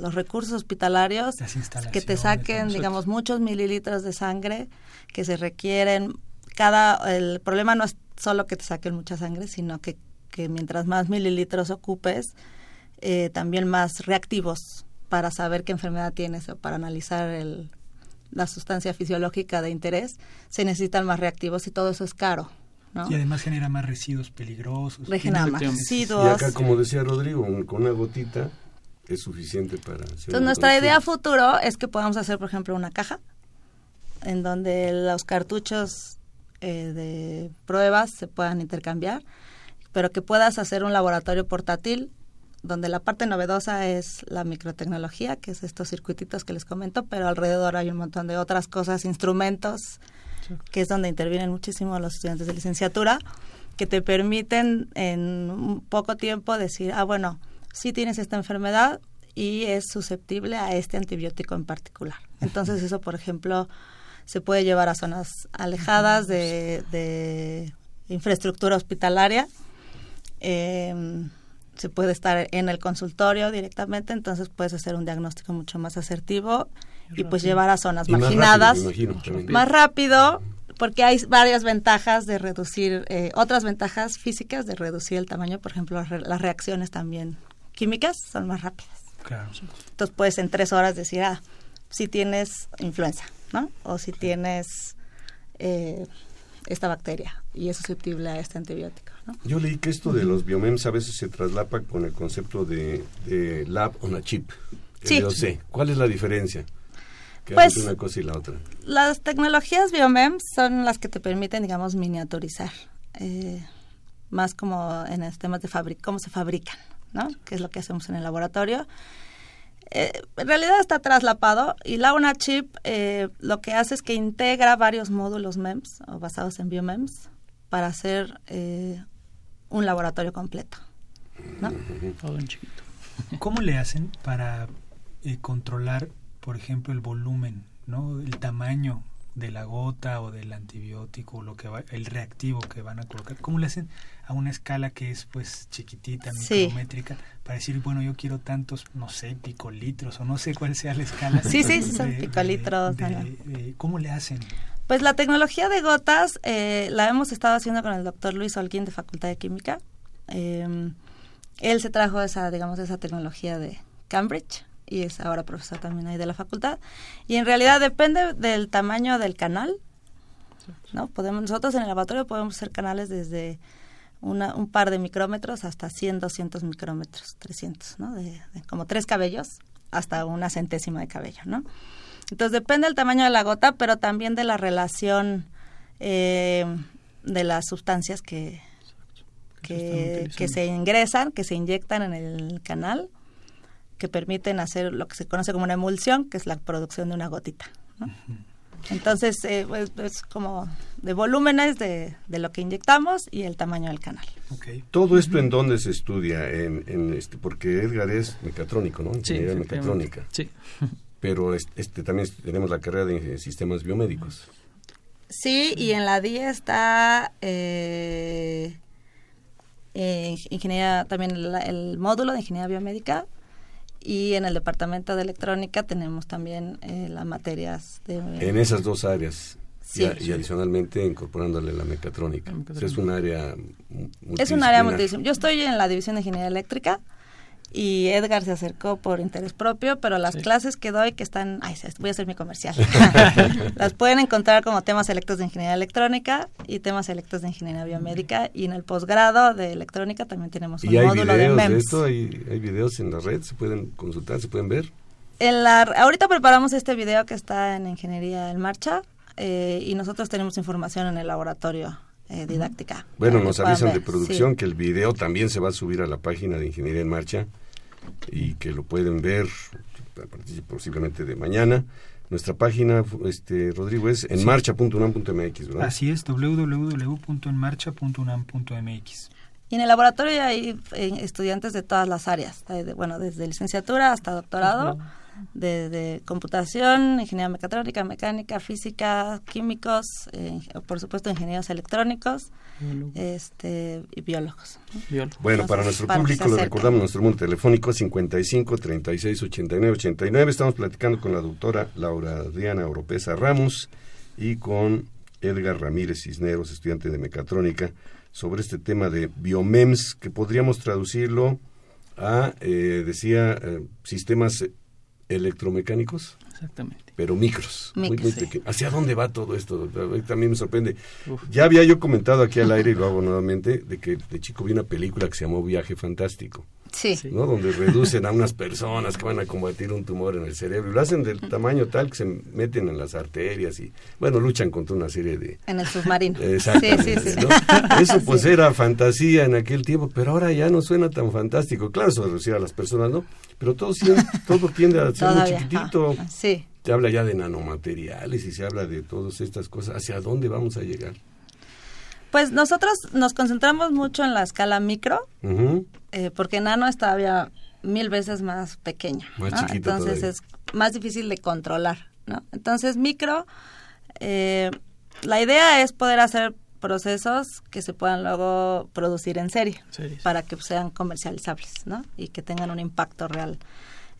los recursos hospitalarios, Las que te saquen, digamos, muchos mililitros de sangre que se requieren. Cada, el problema no es solo que te saquen mucha sangre, sino que, que mientras más mililitros ocupes, eh, también más reactivos para saber qué enfermedad tienes o para analizar el, la sustancia fisiológica de interés, se necesitan más reactivos y todo eso es caro. ¿no? Y además genera más residuos peligrosos. Genera más Y acá, como decía Rodrigo, con una gotita es suficiente para hacer Entonces, nuestra idea futuro es que podamos hacer, por ejemplo, una caja en donde los cartuchos eh, de pruebas se puedan intercambiar, pero que puedas hacer un laboratorio portátil donde la parte novedosa es la microtecnología, que es estos circuititos que les comento, pero alrededor hay un montón de otras cosas, instrumentos, que es donde intervienen muchísimo los estudiantes de licenciatura, que te permiten en un poco tiempo decir, ah, bueno, sí tienes esta enfermedad y es susceptible a este antibiótico en particular. Entonces eso, por ejemplo, se puede llevar a zonas alejadas de, de infraestructura hospitalaria. Eh, se puede estar en el consultorio directamente, entonces puedes hacer un diagnóstico mucho más asertivo y pues llevar a zonas Y más rápido, marginadas imagino, más rápido porque hay varias ventajas de reducir, eh, otras ventajas físicas de reducir el tamaño, por ejemplo, re- las reacciones también químicas son más rápidas. Claro. Entonces puedes en tres horas decir, ah, si tienes influenza, ¿no? O si tienes eh, esta bacteria y es susceptible a este antibiótico, ¿no? Yo leí que esto de los biomems a veces se traslapa con el concepto de, de lab on a chip. Sí. LOC. ¿Cuál es la diferencia? Pues- una cosa y la otra. Las tecnologías biomems son las que te permiten, digamos, miniaturizar, eh, más como en los temas de fabri- cómo se fabrican, ¿no? Que es lo que hacemos en el laboratorio. Eh, en realidad está traslapado y la una chip eh, lo que hace es que integra varios módulos MEMS o basados en biomems para hacer eh, un laboratorio completo. ¿no? Todo en chiquito. ¿Cómo le hacen para eh, controlar, por ejemplo, el volumen, no, el tamaño de la gota o del antibiótico, o lo que va, el reactivo que van a colocar? ¿Cómo le hacen a una escala que es pues chiquitita, Sí. micrométrica, para decir, bueno, yo quiero tantos, no sé, picolitros o no sé cuál sea la escala? Sí, sí, sí, son picolitros, de- de- ¿Cómo le hacen? Pues la tecnología de gotas eh, la hemos estado haciendo con el doctor Luis Holguín de Facultad de Química. Eh, él se trajo esa, digamos, esa tecnología de Cambridge y es ahora profesor también ahí de la facultad. Y en realidad depende del tamaño del canal. ¿no? Podemos, nosotros en el laboratorio podemos hacer canales desde una, un par de micrómetros hasta 100, 200 micrómetros, 300, ¿no? De, de como tres cabellos hasta una centésima de cabello, ¿no? Entonces depende del tamaño de la gota, pero también de la relación eh, de las sustancias que, que, que se ingresan, que se inyectan en el canal, que permiten hacer lo que se conoce como una emulsión, que es la producción de una gotita. ¿no? Entonces, eh, pues, es como de volúmenes de, de lo que inyectamos y el tamaño del canal. Okay. Todo esto en dónde se estudia, en, en este, porque Edgar es mecatrónico, ¿no? Sí, Ingeniería efectivamente. mecatrónica. Sí. Pero es- este también tenemos la carrera de inge- sistemas biomédicos. Sí, y en la DIE está eh, eh, ingeniería, también el, el módulo de ingeniería biomédica y en el departamento de electrónica tenemos también eh, las materias de... En esas dos áreas. Sí. Y, a- y adicionalmente incorporándole la mecatrónica. La mecatrónica. O sea, es un área Es un área multidisciplinar. Yo estoy en la división de ingeniería eléctrica y Edgar se acercó por interés propio, pero las Sí. clases que doy que están, ay, voy a hacer mi comercial. las pueden encontrar como temas selectos de ingeniería electrónica y temas selectos de ingeniería biomédica y en el posgrado de electrónica también tenemos un Y hay módulo de videos de, MEMS. esto, hay, hay videos en la red, se pueden consultar, se pueden ver. En la, ahorita preparamos este video que está en Ingeniería en Marcha eh, y nosotros tenemos información en el laboratorio eh, didáctica. Bueno, nos avisan de producción Sí. que el video también se va a subir a la página de Ingeniería en Marcha y que lo pueden ver a partir posiblemente de mañana. Nuestra página, este Rodrigo, es en marcha.unam.mx, ¿verdad? Así es, www.enmarcha.unam.mx. Y en el laboratorio hay eh, estudiantes de todas las áreas, de- bueno, desde licenciatura hasta doctorado, de, de computación, ingeniería mecatrónica, mecánica, física, químicos, eh, por supuesto ingenieros electrónicos Biólogo. este, y biólogos. ¿no? Biólogo. Bueno, para nuestro para público le recordamos nuestro número telefónico 55 36 89 89. Estamos platicando con la doctora Laura Diana Oropesa Ramos y con Edgar Ramírez Cisneros, estudiante de mecatrónica, sobre este tema de biomems, que podríamos traducirlo a, eh, decía, eh, sistemas electromecánicos. Exactamente. Pero micros, muy, Micros, muy sí. pequeños. ¿Hacia dónde va todo esto? A mí También me sorprende. Ya había yo comentado aquí al aire, y lo hago nuevamente, de que de chico vi una película que se llamó Viaje Fantástico. Sí. ¿no? Donde reducen a unas personas que van a combatir un tumor en el cerebro y lo hacen del tamaño tal que se meten en las arterias y, bueno, luchan contra una serie de... En el submarino. Exactamente, Sí, sí, sí. ¿no? Eso pues Sí. era fantasía en aquel tiempo, pero ahora ya no suena tan fantástico. Claro, eso reducir a las personas, ¿no? Pero todo, todo tiende a ser muy chiquitito. ah, sí. Se habla ya de nanomateriales y se habla de todas estas cosas. ¿Hacia dónde vamos a llegar? Pues nosotros nos concentramos mucho en la escala micro, eh, porque nano es todavía mil veces más pequeño. Más Entonces todavía. es más difícil de controlar, ¿no? Entonces micro, eh, la idea es poder hacer procesos que se puedan luego producir en serie Series. para que sean comercializables, ¿no? Y que tengan un impacto real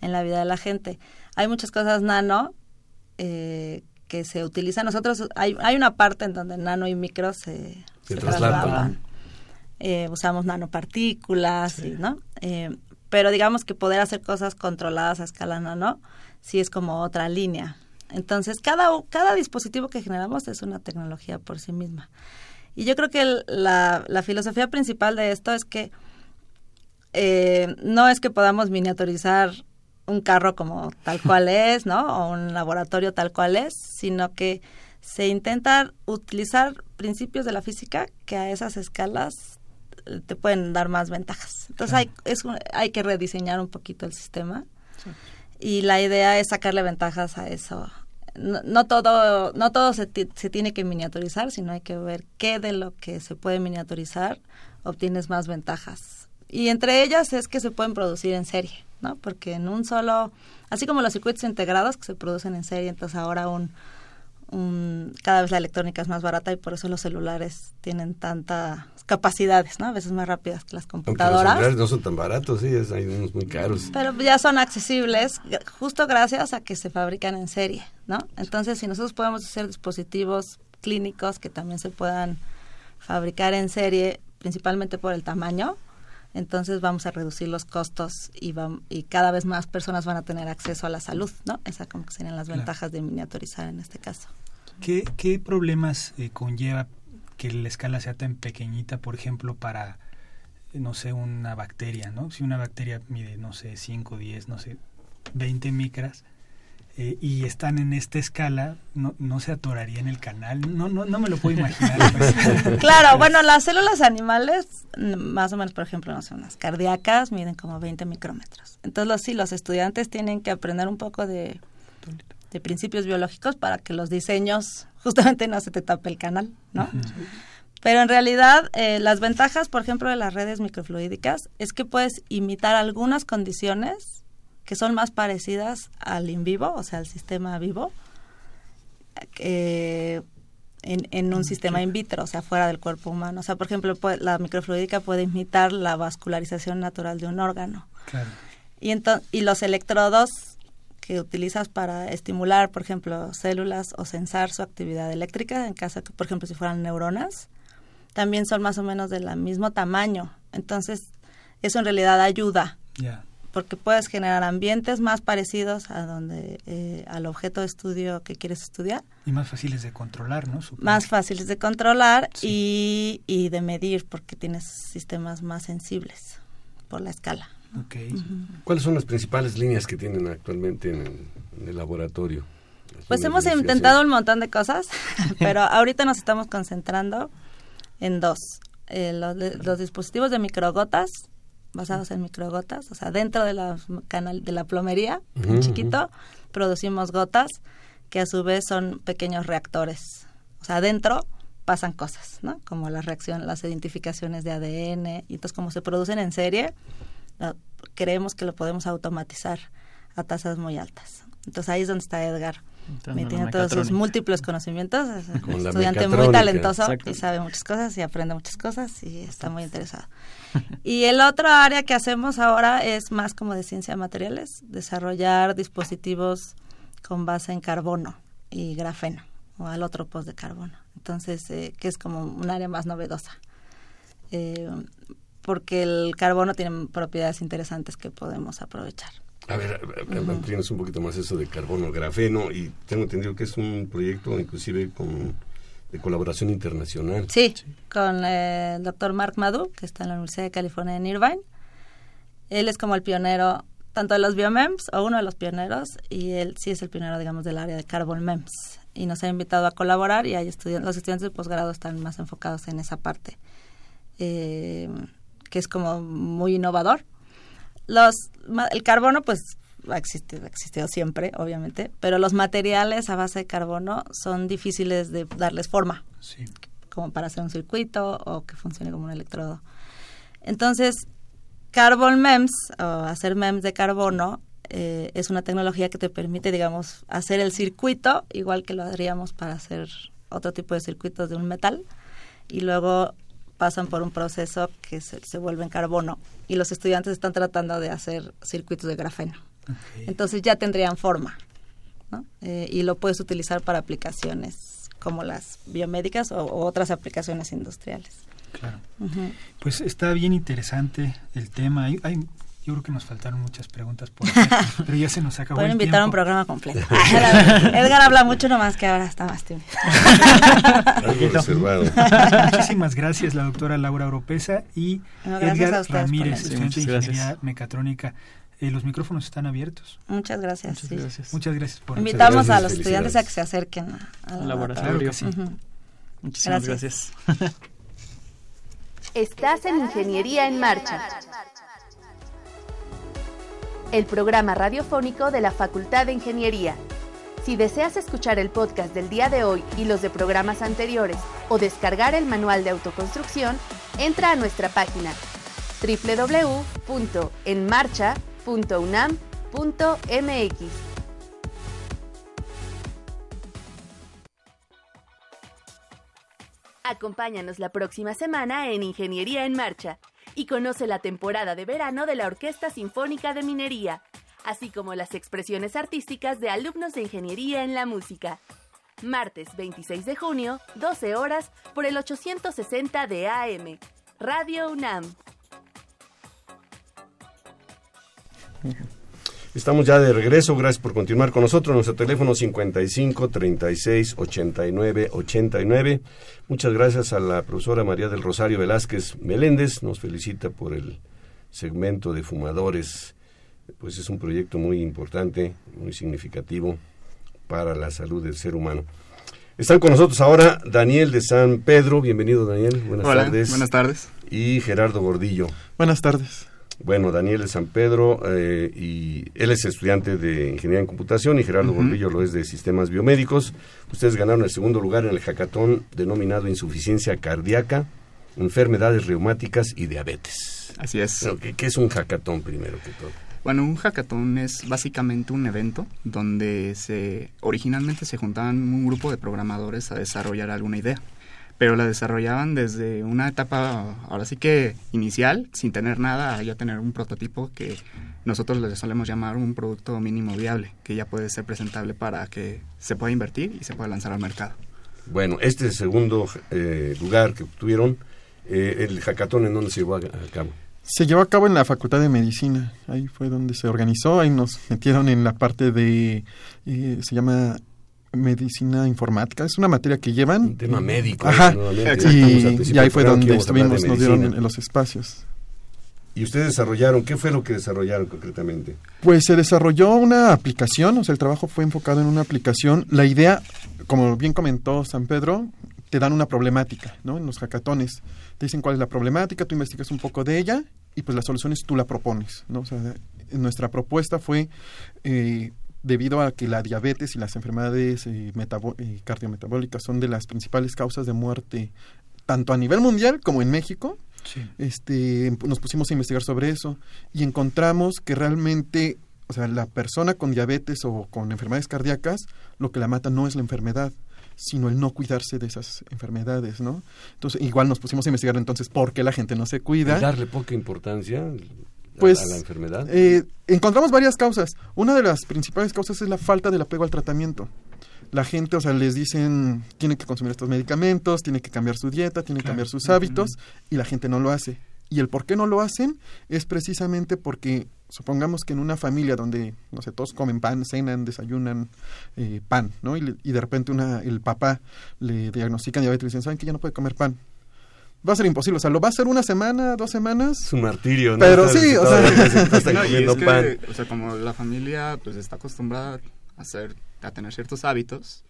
en la vida de la gente. Hay muchas cosas nano eh, que se utilizan. Nosotros hay, hay una parte en donde nano y micro se, Se traslapan. Eh, usamos nanopartículas, y, ¿no? Eh, pero digamos que poder hacer cosas controladas a escala nano sí es como otra línea. Entonces, cada, cada dispositivo que generamos es una tecnología por sí misma. Y yo creo que el- la, la filosofía principal de esto es que eh, no es que podamos miniaturizar un carro como tal cual es, ¿no? O un laboratorio tal cual es, sino que se intenta utilizar principios de la física que a esas escalas eh, te pueden dar más ventajas. Entonces hay, es un- hay que rediseñar un poquito el sistema y la idea es sacarle ventajas a eso. No, no todo, no todo se, se tiene que miniaturizar, sino hay que ver qué de lo que se puede miniaturizar obtienes más ventajas. Y entre ellas es que se pueden producir en serie, ¿no? Porque en un solo, así como los circuitos integrados que se producen en serie, entonces ahora un, cada vez la electrónica es más barata y por eso los celulares tienen tantas capacidades, ¿no? A veces más rápidas que las Aunque los computadoras. celulares no son tan baratos, sí, es- hay unos muy caros. Pero ya son accesibles justo gracias a que se fabrican en serie, ¿no? Entonces, si nosotros podemos hacer dispositivos clínicos que también se puedan fabricar en serie, principalmente por el tamaño, entonces vamos a reducir los costos y, cada vez más personas van a tener acceso a la salud, ¿no? Esas como que serían las Claro. ventajas de miniaturizar en este caso. ¿Qué, qué problemas eh, conlleva que la escala sea tan pequeñita, por ejemplo, para, no sé, una bacteria, ¿no? Si una bacteria mide, no sé, 5, 10, no sé, 20 micras, eh, y están en esta escala, no, no se atoraría en el canal. No, no, no me lo puedo imaginar. pues. Claro, bueno, las células animales, más o menos, por ejemplo, no sé, unas cardíacas miden como 20 micrómetros. Entonces, los, sí, los estudiantes tienen que aprender un poco de, de principios biológicos para que los diseños justamente no se te tape el canal, ¿no? Pero en realidad, eh, las ventajas, por ejemplo, de las redes microfluídicas es que puedes imitar algunas condiciones que son más parecidas al in vivo, o sea, al sistema vivo, en, en un sistema in vitro, o sea, fuera del cuerpo humano. O sea, por ejemplo, puede- la microfluídica puede imitar la vascularización natural de un órgano. Claro. Y, y los electrodos que utilizas para estimular, por ejemplo, células o censar su actividad eléctrica, en caso que, por ejemplo, si fueran neuronas, también son más o menos del mismo tamaño. Entonces, eso en realidad ayuda, Ya. Porque puedes generar ambientes más parecidos a donde eh, al objeto de estudio que quieres estudiar, Y más fáciles de controlar, ¿no? Supongo. más fáciles de controlar y, y de medir, porque tienes sistemas más sensibles por la escala. Ok. ¿Cuáles son las principales líneas que tienen actualmente en el, en el laboratorio? Pues hemos intentado investigación. un montón de cosas, pero ahorita nos estamos concentrando en dos. Eh, los, los dispositivos de microgotas, basados en microgotas, o sea, dentro de la, canal, de la plomería, en chiquito, producimos gotas que a su vez son pequeños reactores. O sea, adentro pasan cosas, ¿no? Como la reacción, las identificaciones de ADN, y entonces como se producen en serie, lo- creemos que lo podemos automatizar a tasas muy altas. Entonces ahí es donde está Edgar. La Tiene todos sus múltiples conocimientos, es un Como la estudiante muy talentoso Exacto. y sabe muchas cosas y aprende muchas cosas y está muy interesado. Y el otro área que hacemos ahora es más como de ciencia de materiales, desarrollar dispositivos con base en carbono y grafeno o alótropos de carbono. entonces eh, que es como un área más novedosa. Eh, porque el carbono tiene propiedades interesantes que podemos aprovechar. A ver, tienes un poquito más eso de carbono, grafeno, y tengo entendido que es un proyecto inclusive con, de colaboración internacional. Sí, con eh, el doctor Mark Madu, que está en la Universidad de California en Irvine. Él es como el pionero tanto de los biomems, o uno de los pioneros, y él sí es el pionero, digamos, del área de carbon mems. Y nos ha invitado a colaborar y hay estudiantes, los estudiantes de posgrado están más enfocados en esa parte, eh, que es como muy innovador los, el carbono, pues, ha existido, ha existido siempre, obviamente, pero los materiales a base de carbono son difíciles de darles forma, como para hacer un circuito o que funcione como un electrodo. Entonces, Carbon MEMS, o hacer MEMS de carbono, eh, es una tecnología que te permite, digamos, hacer el circuito, igual que lo haríamos para hacer otro tipo de circuitos de un metal, y luego pasan por un proceso que se, se vuelve en carbono y los estudiantes están tratando de hacer circuitos de grafeno. Entonces ya tendrían forma ¿no? Eh, y lo puedes utilizar para aplicaciones como las biomédicas o, otras aplicaciones industriales. Claro. Pues está bien interesante el tema. Hay, hay yo creo que nos faltaron muchas preguntas por pero ya se nos acabó Pueden invitar a un programa completo. Edgar habla mucho nomás que ahora está más tímido. Muchísimas gracias la doctora Laura Oropesa y No, gracias a Edgar Ramírez, estudiante de Ingeniería Mecatrónica. Eh, los micrófonos están abiertos. Muchas gracias. Muchas sí. gracias. Muchas gracias por Invitamos Gracias, a los estudiantes a que se acerquen a- al laboratorio. Claro que sí. Ujú. Muchísimas Gracias. gracias. Estás en Ingeniería en Marcha. El programa radiofónico de la Facultad de Ingeniería. Si deseas escuchar el podcast del día de hoy y los de programas anteriores o descargar el manual de autoconstrucción, entra a nuestra página www.enmarcha.unam.mx. Acompáñanos la próxima semana en Ingeniería en Marcha y conoce la temporada de verano de la Orquesta Sinfónica de Minería, así como las expresiones artísticas de alumnos de Ingeniería en la Música. Martes 26 de junio, 12 horas, por el 860 de AM. Radio UNAM. Estamos ya de regreso, gracias por continuar con nosotros. Nuestro teléfono 55 36 89 89. Muchas gracias a la profesora María del Rosario Velázquez Meléndez, nos felicita por el segmento de fumadores. Pues es un proyecto muy importante, muy significativo para la salud del ser humano. Están con nosotros ahora Daniel de San Pedro, bienvenido Daniel, buenas Hola, tardes. buenas tardes. Y Gerardo Gordillo. Buenas tardes. Bueno, Daniel de San Pedro, eh, y él es estudiante de Ingeniería en Computación y Gerardo. Gordillo lo es de Sistemas Biomédicos. Ustedes ganaron el segundo lugar en el hackathon denominado Insuficiencia Cardíaca, Enfermedades Reumáticas y Diabetes. Así es. Pero, ¿qué, qué es un hackathon primero que todo? Bueno, un hackathon es básicamente un evento donde se originalmente se juntaban un grupo de programadores a desarrollar alguna idea, pero la desarrollaban desde una etapa ahora sí que inicial, sin tener nada, a ya tener un prototipo que nosotros le solemos llamar un producto mínimo viable, que ya puede ser presentable para que se pueda invertir y se pueda lanzar al mercado. Bueno, este segundo eh, lugar que obtuvieron, eh, el hackathon en donde se llevó a, a cabo. Se llevó a cabo en la Facultad de Medicina, ahí fue donde se organizó, ahí nos metieron en la parte de, eh, se llama medicina informática, es una materia que llevan. Un tema médico. Ajá, al y, y ahí fue donde estuvimos, nos dieron en los espacios. ¿Y ustedes desarrollaron? ¿Qué fue lo que desarrollaron concretamente? Pues se desarrolló una aplicación, o sea, el trabajo fue enfocado en una aplicación. La idea, como bien comentó San Pedro, te dan una problemática, ¿no? En los hackatones. Te dicen cuál es la problemática, tú investigas un poco de ella y pues las soluciones tú la propones, ¿no? O sea, nuestra propuesta fue, eh, debido a que la diabetes y las enfermedades eh, eh, cardiometabólicas son de las principales causas de muerte, tanto a nivel mundial como en México, Sí. este, nos pusimos a investigar sobre eso y encontramos que realmente, o sea, la persona con diabetes o con enfermedades cardíacas, lo que la mata no es la enfermedad, sino el no cuidarse de esas enfermedades, ¿no? Entonces, igual nos pusimos a investigar entonces por qué la gente no se cuida. darle poca importancia Pues, a la enfermedad. Eh, encontramos varias causas. Una de las principales causas es la falta del apego al tratamiento. la gente, o sea, les dicen, tiene que consumir estos medicamentos, tiene que cambiar su dieta, tiene que Claro. cambiar sus hábitos, y la gente no lo hace. Y el por qué no lo hacen es precisamente porque, supongamos que en una familia donde, no sé, todos comen pan, cenan, desayunan eh, pan, ¿no? Y, le- y de repente una, el papá le diagnostican diabetes y le dicen, ¿saben que ya no puede comer pan? Va a ser imposible, o sea, lo va a hacer una semana, dos semanas, Es un martirio, ¿no? Pero sí, o sea- la vida hasta No, y comiendo es que, pan. o sea, como la familia pues está acostumbrada a hacer, a tener ciertos hábitos,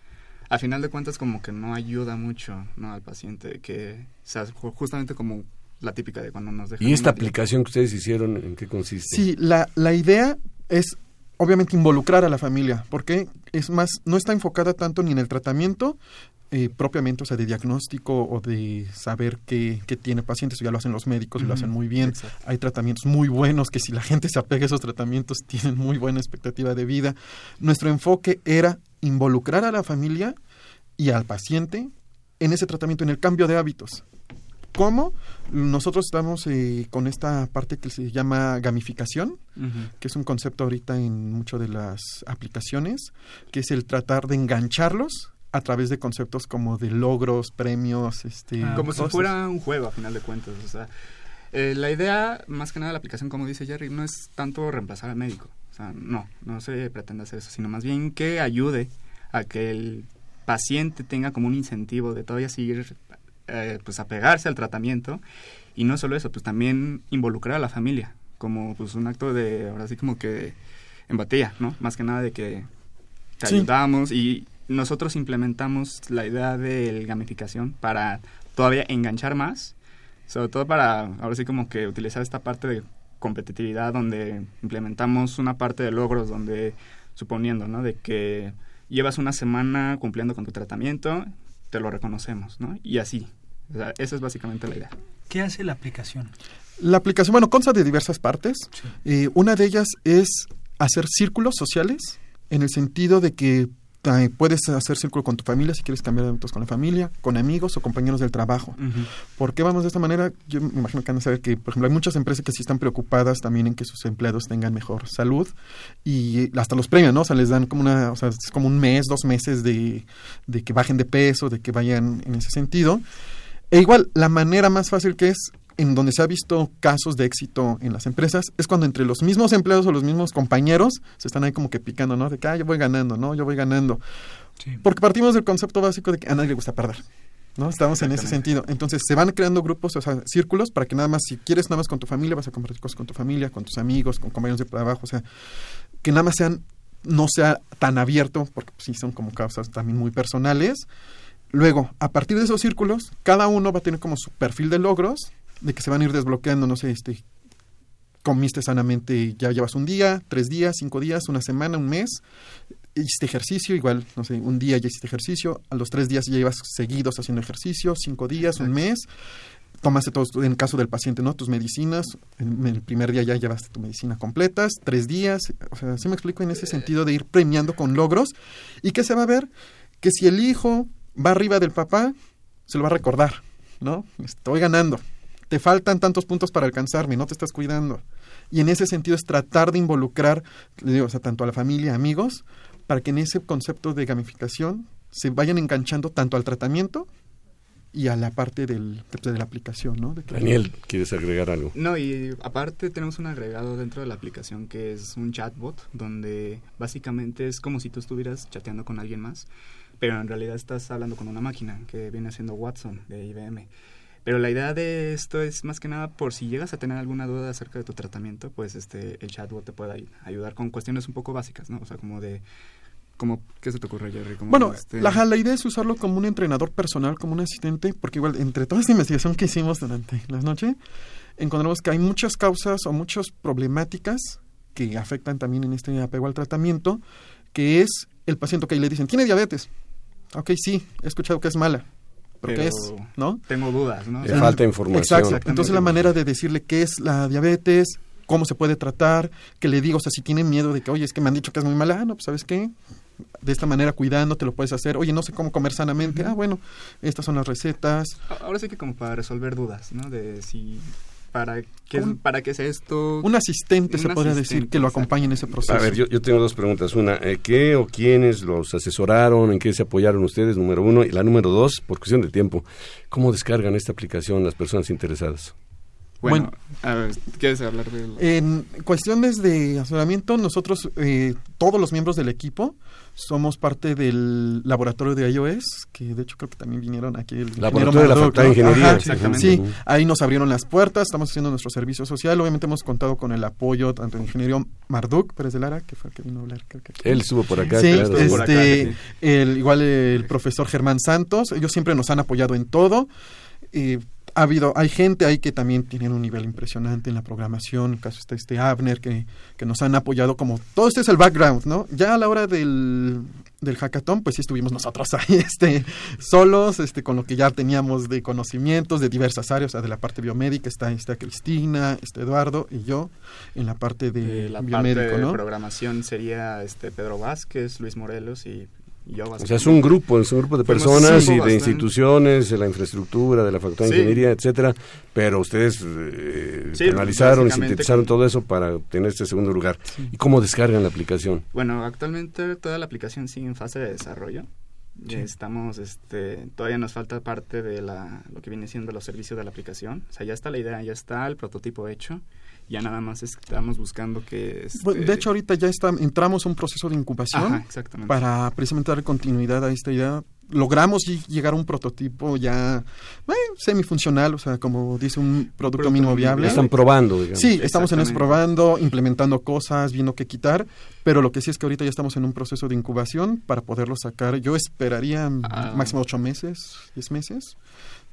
al final de cuentas como que no ayuda mucho, ¿no? Al paciente, que, o sea, ju- justamente como la típica de cuando nos dejan ¿Y esta aplicación que ustedes hicieron, en qué consiste? Sí, la, la idea es obviamente involucrar a la familia, porque es más, no está enfocada tanto ni en el tratamiento eh, propiamente, o sea, de diagnóstico o de saber qué, qué tiene pacientes, eso ya lo hacen los médicos y lo hacen muy bien. exacto. Hay tratamientos muy buenos que si la gente se apega a esos tratamientos tienen muy buena expectativa de vida. Nuestro enfoque era involucrar a la familia y al paciente en ese tratamiento, en el cambio de hábitos. ¿Cómo? Nosotros estamos eh, con esta parte que se llama gamificación, que es un concepto ahorita en muchas de las aplicaciones, que es el tratar de engancharlos a través de conceptos como de logros, premios, este, Ah, como si fuera un juego a final de cuentas o sea eh, la idea más que nada de la aplicación como dice Jerry no es tanto reemplazar al médico o sea no no se pretende hacer eso sino más bien que ayude a que el paciente tenga como un incentivo de todavía seguir eh, pues apegarse al tratamiento y no solo eso pues también involucrar a la familia como pues un acto de ahora sí como que empatía no más que nada de que te Sí. ayudamos y nosotros implementamos la idea de gamificación para todavía enganchar más, sobre todo para ahora sí como que utilizar esta parte de competitividad donde implementamos una parte de logros donde suponiendo, ¿no? De que llevas una semana cumpliendo con tu tratamiento, te lo reconocemos, ¿no? Y así. O sea, esa es básicamente la idea. ¿Qué hace la aplicación? La aplicación, bueno, consta de diversas partes. Sí. Eh, una de ellas es hacer círculos sociales, en el sentido de que eh, puedes hacer círculo con tu familia, si quieres cambiar de hábitos con la familia, con amigos o compañeros del trabajo. ¿Por qué vamos de esta manera? Yo me imagino que van a saber que, por ejemplo, hay muchas empresas que sí están preocupadas también en que sus empleados tengan mejor salud y hasta los premian, ¿no? O sea, les dan como una, o sea, es como un mes, dos meses de, de que bajen de peso, de que vayan en ese sentido. E igual, la manera más fácil que es, en donde se ha visto casos de éxito en las empresas, es cuando entre los mismos empleados o los mismos compañeros se están ahí como que picando, ¿no? De que, ah, yo voy ganando, ¿no? Yo voy ganando. Sí. Porque partimos del concepto básico de que a nadie le gusta perder. ¿no? Estamos en ese sentido. Entonces se van creando grupos, o sea, círculos, para que nada más, si quieres nada más con tu familia, vas a compartir cosas con tu familia, con tus amigos, con compañeros de trabajo, o sea, que nada más sean, no sea tan abierto, porque pues, sí son como causas también muy personales. Luego, a partir de esos círculos, cada uno va a tener como su perfil de logros, de que se van a ir desbloqueando, no sé, este, comiste sanamente, ya llevas un día, tres días, cinco días, una semana, un mes, hiciste ejercicio, igual, no sé, un día ya hiciste ejercicio, a los tres días ya llevas seguidos haciendo ejercicio, cinco días, un mes, tomaste todos, en caso del paciente, ¿no? Tus medicinas, en el primer día ya llevaste tu medicina completas, tres días, o sea, sí me explico en ese sentido de ir premiando con logros, y que se va a ver que si el hijo va arriba del papá, se lo va a recordar, ¿no? Estoy ganando, te faltan tantos puntos para alcanzarme, no te estás cuidando. Y en ese sentido es tratar de involucrar, le digo, o sea, tanto a la familia, amigos, para que en ese concepto de gamificación se vayan enganchando tanto al tratamiento y a la parte del, de la aplicación, ¿no? De que- Daniel, ¿quieres agregar algo? No, y aparte tenemos un agregado dentro de la aplicación que es un chatbot, donde básicamente es como si tú estuvieras chateando con alguien más, pero en realidad estás hablando con una máquina que viene siendo Watson de IBM. Pero la idea de esto es más que nada por si llegas a tener alguna duda acerca de tu tratamiento, pues este el chatbot te puede ay- ayudar con cuestiones un poco básicas, ¿no? O sea, como de como ¿qué se te ocurre, Jerry? Como, Bueno, este, la, la idea es usarlo como un entrenador personal, como un asistente, porque igual entre toda esta investigación que hicimos durante la noche, encontramos que hay muchas causas o muchas problemáticas que afectan también en este apego al tratamiento, que es el paciente que le dicen, tiene diabetes. Ok, sí, he escuchado que es mala. ¿Pero, qué Pero- es? ¿No? tengo dudas, ¿no? O Le sea, falta información. Exacto. Entonces la manera de decirle qué es la diabetes, cómo se puede tratar, que le digo, o sea, si tiene miedo de que, oye, es que me han dicho que es muy mala, ah, no, pues sabes qué, de esta manera cuidándote lo puedes hacer, oye, no sé cómo comer sanamente, ah, bueno, estas son las recetas, Ahora sí que como para resolver dudas, ¿no? De si ¿Para qué, ¿Para qué es esto? Un asistente, se podría decir, que lo acompañe en ese proceso. A ver, yo, yo tengo dos preguntas. Una, eh, ¿qué o quiénes los asesoraron? ¿En qué se apoyaron ustedes? Número uno. Y la número dos, por cuestión de tiempo, ¿cómo descargan esta aplicación las personas interesadas? Bueno, a ver, ¿quieres hablar de...? En cuestiones de asesoramiento, nosotros, eh, todos los miembros del equipo, somos parte del laboratorio de iOS, que de hecho creo que también vinieron aquí. El laboratorio de la Facultad de Ingeniería. exactamente. Sí, ahí nos abrieron las puertas, estamos haciendo nuestro servicio social. Obviamente hemos contado con el apoyo tanto del ingeniero Marduk Pérez de Lara, que fue el que vino a hablar. Creo que Él estuvo por acá. Sí, claro. este, por acá, sí. El, igual el profesor Germán Santos, ellos siempre nos han apoyado en todo. Y ha habido, hay gente ahí que también tienen un nivel impresionante en la programación, caso está este Abner, que, que nos han apoyado como, todo este es el background, ¿no? Ya a la hora del, del hackathon, pues sí estuvimos nosotros ahí, este, solos, este, con lo que ya teníamos de conocimientos de diversas áreas, o sea, de la parte biomédica está, está Cristina, está Eduardo y yo, en la parte de Eh, la biomédico, parte de ¿no? programación sería este Pedro Vázquez, Luis Morelos y yo. O sea, es un grupo, es un grupo de personas y de bastante. instituciones, de la infraestructura, de la Facultad de Sí. Ingeniería, etcétera, pero ustedes eh, Sí, analizaron y sintetizaron todo eso para obtener este segundo lugar. ¿Y cómo descargan la aplicación? Bueno, actualmente toda la aplicación sigue en fase de desarrollo. Estamos, este, todavía nos falta parte de la, lo que viene siendo los servicios de la aplicación. O sea, ya está la idea, ya está el prototipo hecho. Ya nada más estamos buscando que... este, Bueno, de hecho, ahorita ya está, entramos a un proceso de incubación Ajá, exactamente. para precisamente dar continuidad a esta idea. Logramos ll- llegar a un prototipo ya eh, semifuncional, o sea, como dice un producto mínimo viable. Están probando, digamos. Sí, estamos en eso probando, implementando cosas, viendo qué quitar, pero lo que sí es que ahorita ya estamos en un proceso de incubación para poderlo sacar. Yo esperaría Ah. máximo ocho meses, diez meses.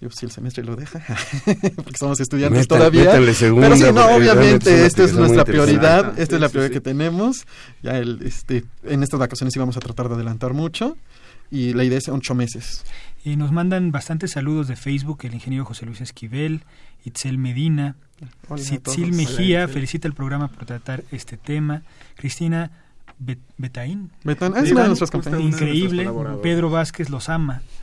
Yo, si el semestre lo deja, porque somos estudiantes Meta- todavía. segunda, pero sí, no, obviamente, esta es nuestra prioridad, esta es la prioridad sí. que tenemos. Ya el, este, en estas vacaciones íbamos a tratar de adelantar mucho y la idea es ocho meses. Y nos mandan bastantes saludos de Facebook el ingeniero José Luis Esquivel, Itzel Medina, Hola Sitzil. Mejía, Hola, felicita el programa por tratar este tema. Cristina Bet- Betaín, Betan, ah, es una de nuestras compañeras. increíble. Pedro Vázquez los ama.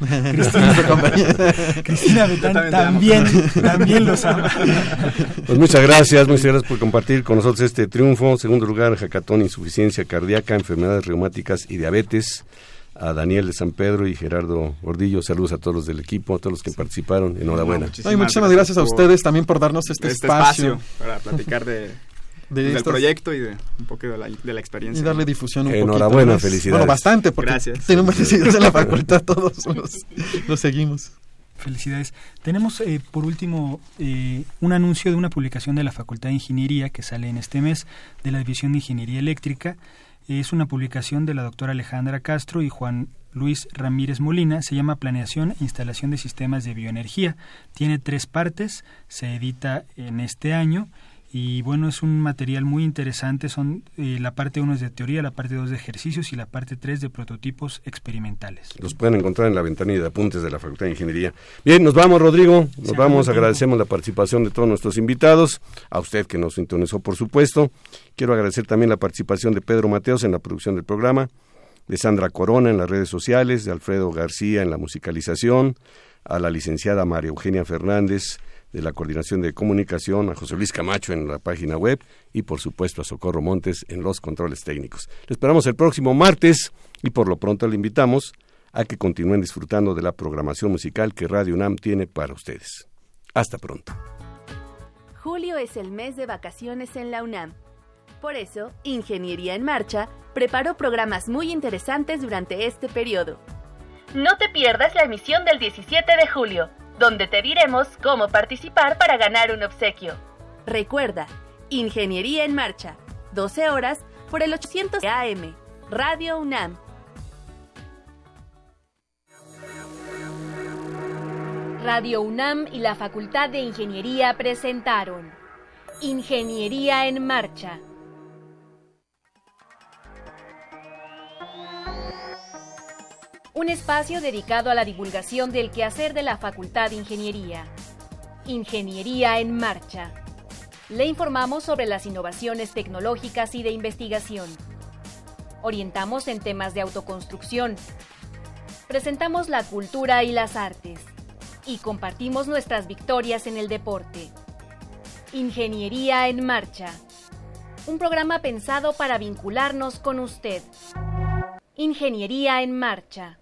Compañera. Cristina Betán también también, también los ama. Pues muchas gracias, muchas gracias por compartir con nosotros este triunfo. Segundo lugar, Jacatón, insuficiencia cardíaca, enfermedades reumáticas y diabetes. A Daniel de San Pedro y Gerardo Gordillo, saludos a todos los del equipo, a todos los que participaron. Enhorabuena. No, No, y muchísimas gracias a por ustedes también por darnos este, este espacio, espacio para platicar de, de del estas- proyecto y de un poco de la, de la experiencia. y darle difusión un Enhorabuena, poquito más. felicidades. Bueno, bastante, porque Gracias. tenemos decididos en la facultad, todos los, los seguimos. Felicidades. Tenemos eh, por último eh, un anuncio de una publicación de la Facultad de Ingeniería que sale en este mes de la División de Ingeniería Eléctrica. Es una publicación de la doctora Alejandra Castro y Juan Luis Ramírez Molina. Se llama Planeación e Instalación de Sistemas de Bioenergía. Tiene tres partes. Se edita en este año. Y bueno, es un material muy interesante. Son eh, la parte 1 es de teoría, la parte 2 de ejercicios y la parte 3 de prototipos experimentales. Los pueden encontrar en la ventanilla de apuntes de la Facultad de Ingeniería. Bien, nos vamos, Rodrigo. Nos Se vamos. Agradecemos la participación de todos nuestros invitados. A usted que nos sintonizó, por supuesto. Quiero agradecer también la participación de Pedro Mateos en la producción del programa, de Sandra Corona en las redes sociales, de Alfredo García en la musicalización, a la licenciada María Eugenia Fernández de la Coordinación de Comunicación, a José Luis Camacho en la página web y por supuesto a Socorro Montes en los controles técnicos. Le esperamos el próximo martes y por lo pronto le invitamos a que continúen disfrutando de la programación musical que Radio UNAM tiene para ustedes. Hasta pronto. Julio es el mes de vacaciones en la UNAM. Por eso, Ingeniería en Marcha preparó programas muy interesantes durante este periodo. No te pierdas la emisión del 17 de julio, donde te diremos cómo participar para ganar un obsequio. Recuerda, Ingeniería en Marcha, 12 horas por el 800 AM, Radio UNAM. Radio UNAM y la Facultad de Ingeniería presentaron Ingeniería en Marcha. Un espacio dedicado a la divulgación del quehacer de la Facultad de Ingeniería. Ingeniería en Marcha. Le informamos sobre las innovaciones tecnológicas y de investigación. Orientamos en temas de autoconstrucción. Presentamos la cultura y las artes. Y compartimos nuestras victorias en el deporte. Ingeniería en Marcha. Un programa pensado para vincularnos con usted. Ingeniería en Marcha.